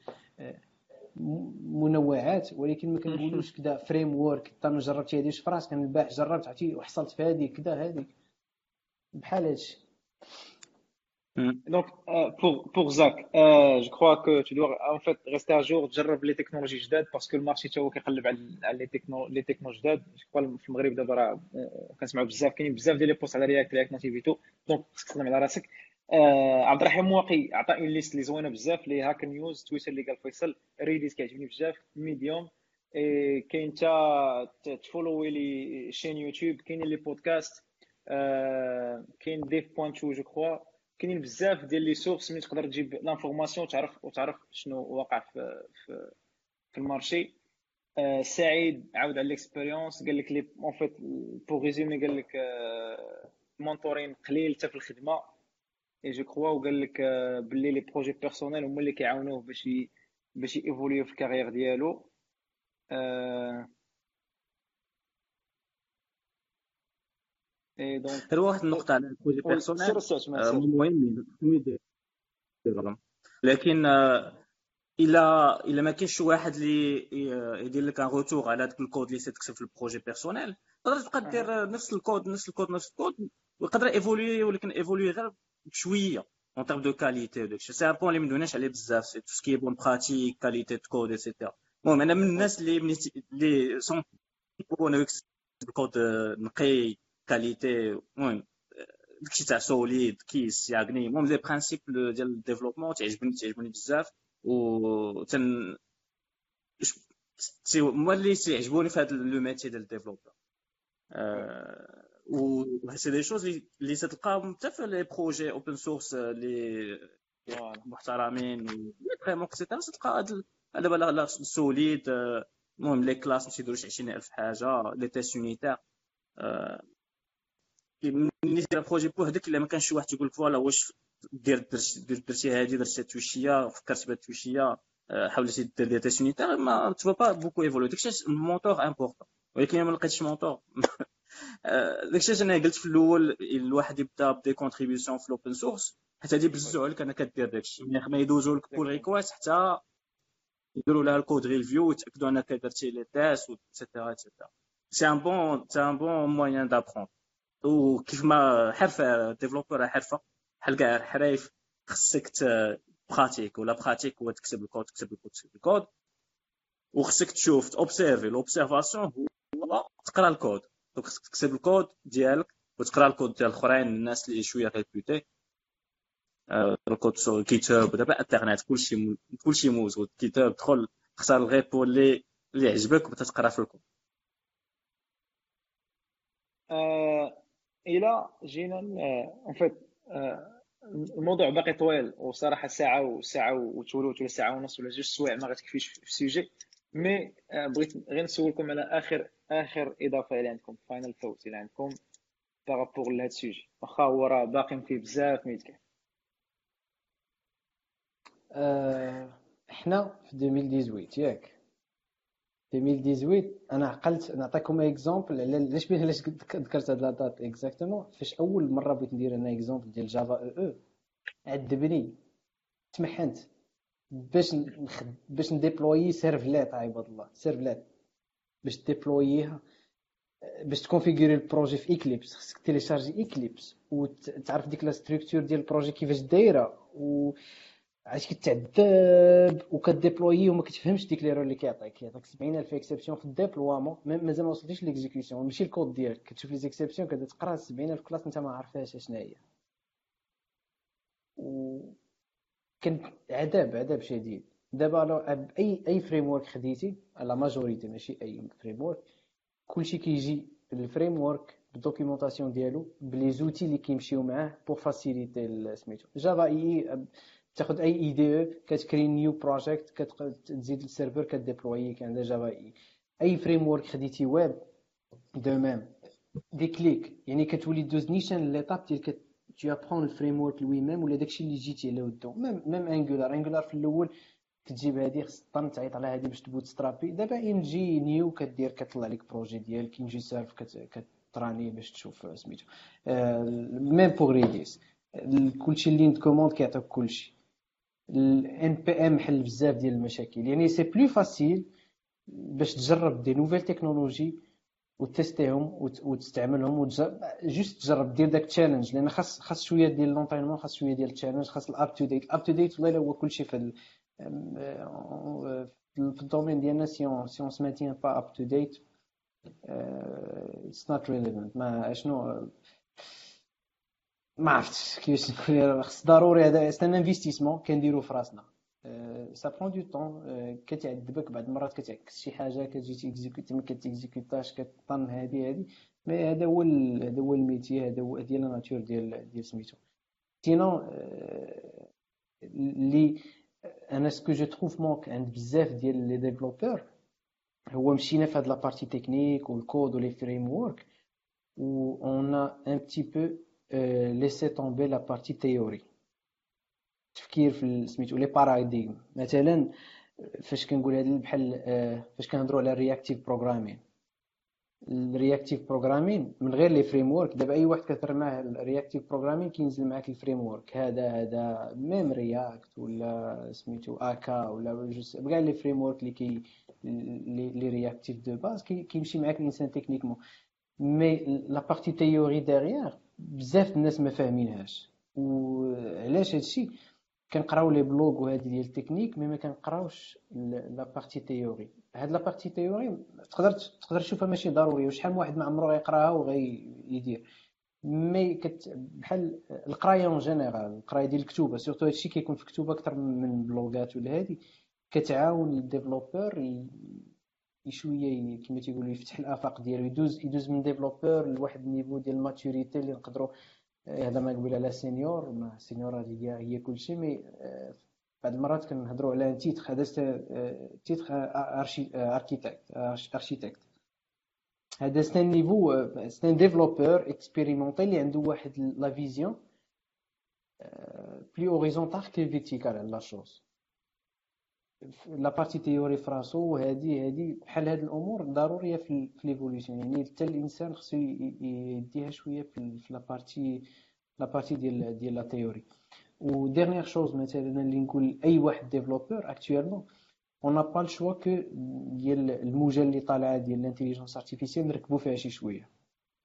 منوعات ولكن ما كنقولوش كذا framework طن جربتي هذه في فراسك البارح جربت عرفتي وحصلت في هذه كذا هذه بحال هادشي. Donc, euh, pour, pour Zach, euh, je crois que tu dois en fait rester à jour, تجرب les technologies جداد parce que ال marché تا هو كيقلب على les technos les technos جداد. في المغرب دابا راه كنسمعوا بزاف كاينين بزاف ديال les postes على React React Native تو donc خصك تخدم على راسك. آه عبد الرحيم واقي عطى une liste اللي زوينة بزاف اللي Hacker News تويتر اللي قال فيصل Reddit كيعجبني بزاف Medium. كاين تا تفولوي les chaînes YouTube كاينين les podcasts آه كاين Dev Point Show je crois كاينين بزاف ديال les sources ملي تقدر تجيب l'information وتعرف وتعرف شنو واقع في في, في ال marché. آه سعيد عاود على l'expérience قال لك لي en fait pour résumer قال لك آه mentor ين قليل حتى في الخدمة. et je crois وقال لك باللي les projets personnels هما اللي كيعاونوه باش باش évoluer في ال carrière ديالو et donc غير واحد النقطه على ال projets personnels مهم لكن الا الا ما كاينش شي واحد اللي يدير لك un retour على داك الكود اللي تكتب في ال projet personnel تقدر تبقى دير نفس الكود نفس الكود نفس الكود ويقدر évoluer ولكن évoluer غير بشويه en termes de qualité وداكشي c'est un point اللي ما دوناش عليه بزاف c'est tout ce qui bonnes pratiques qualité de code et cetera المهم أنا من الناس اللي اللي سون بون الكود نقي qualité المهم داكشي تاع SOLID KISS يعجبني المهم les principes ديال ال développement تعجبني تعجبني بزاف و تن هما اللي تيعجبوني في هذا le métier ديال ال développeur و c'est des choses اللي تلقاهم حتى في les projets open source اللي محترمين vraiment et cetera تلقى دابا SOLID المهم les classes ما تيديروش 20000 حاجة les tests unitaires ملي دير projet بوحدك الا ما كانش شي واحد تيقول لك voilà واش دير درتي هادي درتي تويشيه فكرت بهاد التويشيه حاولتي دير ديال tests unitaires mais tu vas pas beaucoup évoluer داكشي ال mentor important ولكن ما لقيتش mentor داكشي أنا قلت في الأول الواحد يبدأ ب des contributions في ال open source حتى هادي بززو عليك أنا كدير داكشي. ما يدوزو لك pull request حتى يديروا لها ال code review ويتاكدوا أنك درتي les tests et cetera et cetera c'est un bon c'est un bon moyen d'apprendre وكيف ما حرفة développeur حرفة بحال كاع الحرايف خصك pratique و la pratique هو تكتب الكود تكتب الكود تكتب الكود. وخصك تشوف observer l'observation هو تقرأ ال code. donc خصك تكتب الكود ديالك وتقرا الكود ديال الاخرين الناس اللي شوية réputés. ال code sur GitHub دابا انترنت كلشي كلشي موجود. GitHub دخل اختار ال repo اللي اللي عجبك وتتقرا في الكود. آه إلى جينا en fait الموضوع باقي طويل وصراحة ساعة وساعة وتولوت ولا ساعة ونص ولا جوج سوايع ما غتكفيش في ال sujet. mais بغيت غير نسولكم على آخر آخر إضافة اللي عندكم final thought اللي عندكم par rapport لهذا ال sujet. واخا هو راه باقي فيه بزاف ما يتكلم. أه إحنا في 2018 ياك. 2018 أنا عقلت نعطيكم exemple علاش علاش ذكرت هاد la date exactement فاش أول مرة بغيت ندير أنا exemple ديال Java EE عذبني. تمحنت. باش نخد باش ن déployer servlet عباد الله. servlet باش déployer ها باش ت configurer ال projet في Eclipse خصك télécharger Eclipse وتعرف ديك la structure ديال ال projet كيفاش دايرة و عرفتي كتعذب وك déployer وما كتفهمش ديك l'erreur اللي كيعطيك. كيعطيك 70000 exceptions في ال déploiement مازال ما وصلتيش l'exécution ماشي الكود ديالك. كتشوف les exceptions كتبدا تقرا 70000 classes انت ما عارفاش اشنا هي و كان عذاب عذاب شديد. دابا اي أي framework خديتي؟ la majorité ماشي أي framework كلشي كيجي ال framework بال documentation ديالو ب les outils اللي كيمشيو معاه pour faciliter سميتو. Java EE تاخذ أي اي دي أو كتكري نيو بروجيكت كتزيد السيرفر كديبلوي كان جافا اي أي فريم ورك خديتي ويب دو ميم دي كليك يعني كتولي دوز نيشان ليطاب ديال tu apprends ورك لوي ميم ولا داكشي اللي جيتي على ودو. ميم ميم انجولار انجولار في الأول كتجيب هادي خص طن تعيط على هادي باش تبوت سترابي. دابا ينجي نيو كدير كطلع لك بروجي ديالك ينجي سيرف كتراني باش تشوف سميتو. même pour Redis كلشي les commandes كيعطيك كلشي. ال npm حل بزاف ديال المشاكل. يعني c'est plus facile باش تجرب des nouvelles technologies وت tester هم وتستعملهم وتجرب juste تجرب دير داك challenge لأن خاص خاص شوية ديال l'entraînement خاص شوية ديال ال challenge خاص ال up to date ال up to date والله هو كلشي في في ال domaine ديالنا سي اون سي اون سماتين با اب تو ديت it's not relevant ما شنو ما عرفتش كيفاش نقول خص ضروري هذا. un investissement كنديرو في راسنا ça prend du temps كتعذبك بعض المرات كتعكس شي حاجة كتجي ت exécuter ما كتيكزيكوتاش كطن هادي هادي. mais هذا هو هذا هو ال métier هذا هو ديال la nature ديال ديال سميتو. sinon اللي أنا ce que je trouve manque عند بزاف ديال les développeurs هو مشينا في هاد la partie technique وال code و les frameworks و on a un petit peu laissé tomber la partie théorie التفكير في سميتو les paradigmes مثلا فاش كنقول هذا بحال فاش كنهضروا على ال reactive programming ال reactive programming من غير les frameworks دابا أي واحد كثر معاه ال reactive programming كينزل معاك ال framework هذا هذا même React ولا سميتو Akka ولا كاع les frameworks اللي كي les réactifs de base كيمشي معاك الإنسان techniquement. mais la partie théorie derrière بزاف الناس ما فاهمينهاش. وعلاش هادشي كنقراو les blogs وهادي ديال ال technique mais ما كنقراوش la partie théorie. هاد la partie théorie تقدر تقدر تشوفها ماشي ضروري وشحال من واحد ما عمرو غيقراها وغيدير. mais كت بحال القراية en général القراية ديال الكتوبة surtout هادشي كيكون في الكتوبة أكثر من بلوغات ولا هادي. كتعاون ال développeur شوية كما تيقولوا يفتح الآفاق ديالو يدوز يدوز من développeur لواحد ال niveau ديال ال maturité اللي نقدروا هذا ما نقول على senior ما senior هي هي كلشي mais بعض المرات كنهضروا على titre هذا titre architecte architecte هذا c'est niveau c'est un développeur expérimenté اللي عنده واحد la vision plus horizontale que verticale على la chose. la partie théorie فراسو وهادي هادي بحال هاد الأمور ضرورية في l'évolution يعني حتى الإنسان خصو يديها شوية في la partie la partie ديال ديال la théorie. و dernière chose مثلا اللي نقول اي واحد développeur actuellement on n'a pas le choix que ديال الموجه اللي طالعه ديال l'intelligence artificielle نركبو فيها شي شوية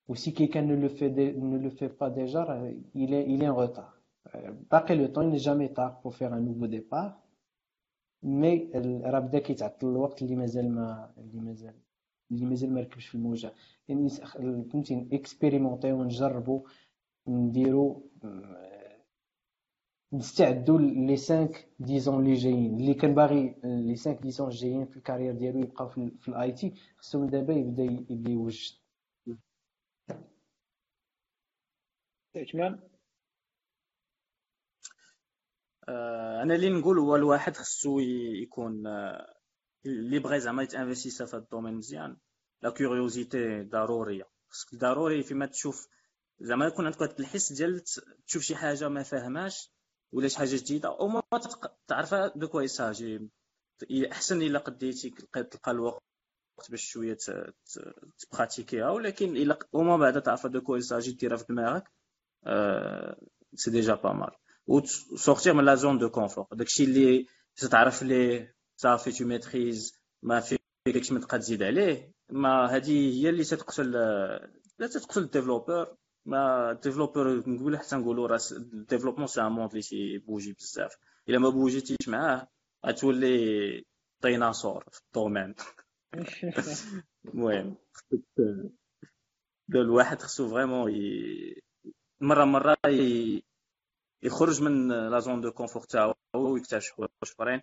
و si quelqu'un ne le fait ne le fait pas déjà راه il est il est en retard. باقي le temps il n'est jamais tard pour faire un nouveau départ mais راه بدا كيتعطل الوقت اللي مازال ما اللي مازال اللي مازال ما ركبش في الموجه يعني فهمتي اكسبيريمونطيو نجربو نديرو نستعدوا les 5 10 اللي جايين اللي كان باغي les 5 10 جايين في ال carrière ديالو يبقى في, في ال IT خصو من دابا يبدا يبدا يوجد. عثمان آه، أنا اللي نقول هو الواحد خصو يكون آه، اللي بغى زعما يتانفيستيسا في ال domaine مزيان. la curiosité ضرورية. خصك ضروري فيما تشوف زعما يكون عندك واحد الحس ديال تشوف شي حاجة ما فاهماش ولا شي حاجة جديدة. أو ما تعرف de quoi il s'agit أحسن إلا قديتي تلقى الوقت باش شوية تبراتيكيها. ولكن إلا وما بعد تعرف de quoi il s'agit ديرها في دماغك c'est déjà pas mal و sortir من la zone de confort داكشي اللي تعرف ليه صافي tu maîtrises ما فيكش ما تبقى تزيد عليه. ما هذه هي اللي تتقتل لا تتقتل ال développeur ما développeur نقول حتى نقولوا راه ال développement c'est un monde اللي تيبوجي بزاف الا ما بوجيتيش معاه غتولي ديناصور في ال domaine المهم الواحد خصو vraiment مره مره يخرج من la zone de confort تاعو ويكتشف واش اخرين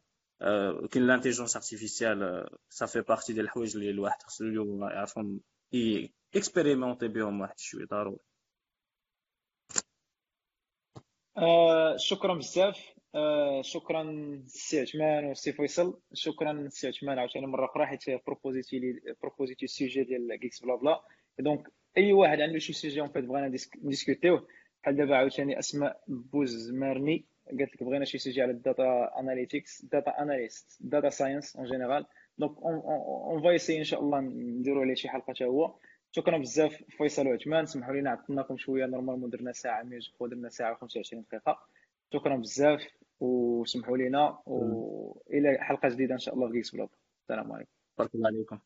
كاين l'intelligence artificielle صافي partie ديال الحوايج اللي الواحد خصو يعرفهم expérimenter بهم واحد شوية ضروري آه شكرا بزاف. آه شكرا سي عثمان وسي فيصل. شكرا سي عثمان عاوتاني مرة أخرى حيت بروبوزيتي اللي بروبوزيتي ال sujet ديال GeeksBlaBla donc أي واحد عنده شي sujet en fait بغينا نديسكوتيوه بحال دابا عاوتاني أسماء بوز مارني قالت لك بغينا شي sujet على ال data analytics data analyst data science en général donc on va إن شاء الله نديرو عليه شي حلقة حتى هو. شكرا بزاف فيصل وعثمان. سمحوا لينا عطلناكم شوية. normalement درنا ساعة mais je درنا ساعة و25 دقيقة. شكرا بزاف وسمحوا لينا والى حلقة جديدة إن شاء الله في GeeksBlaBla السلام عليكم. بارك الله عليكم.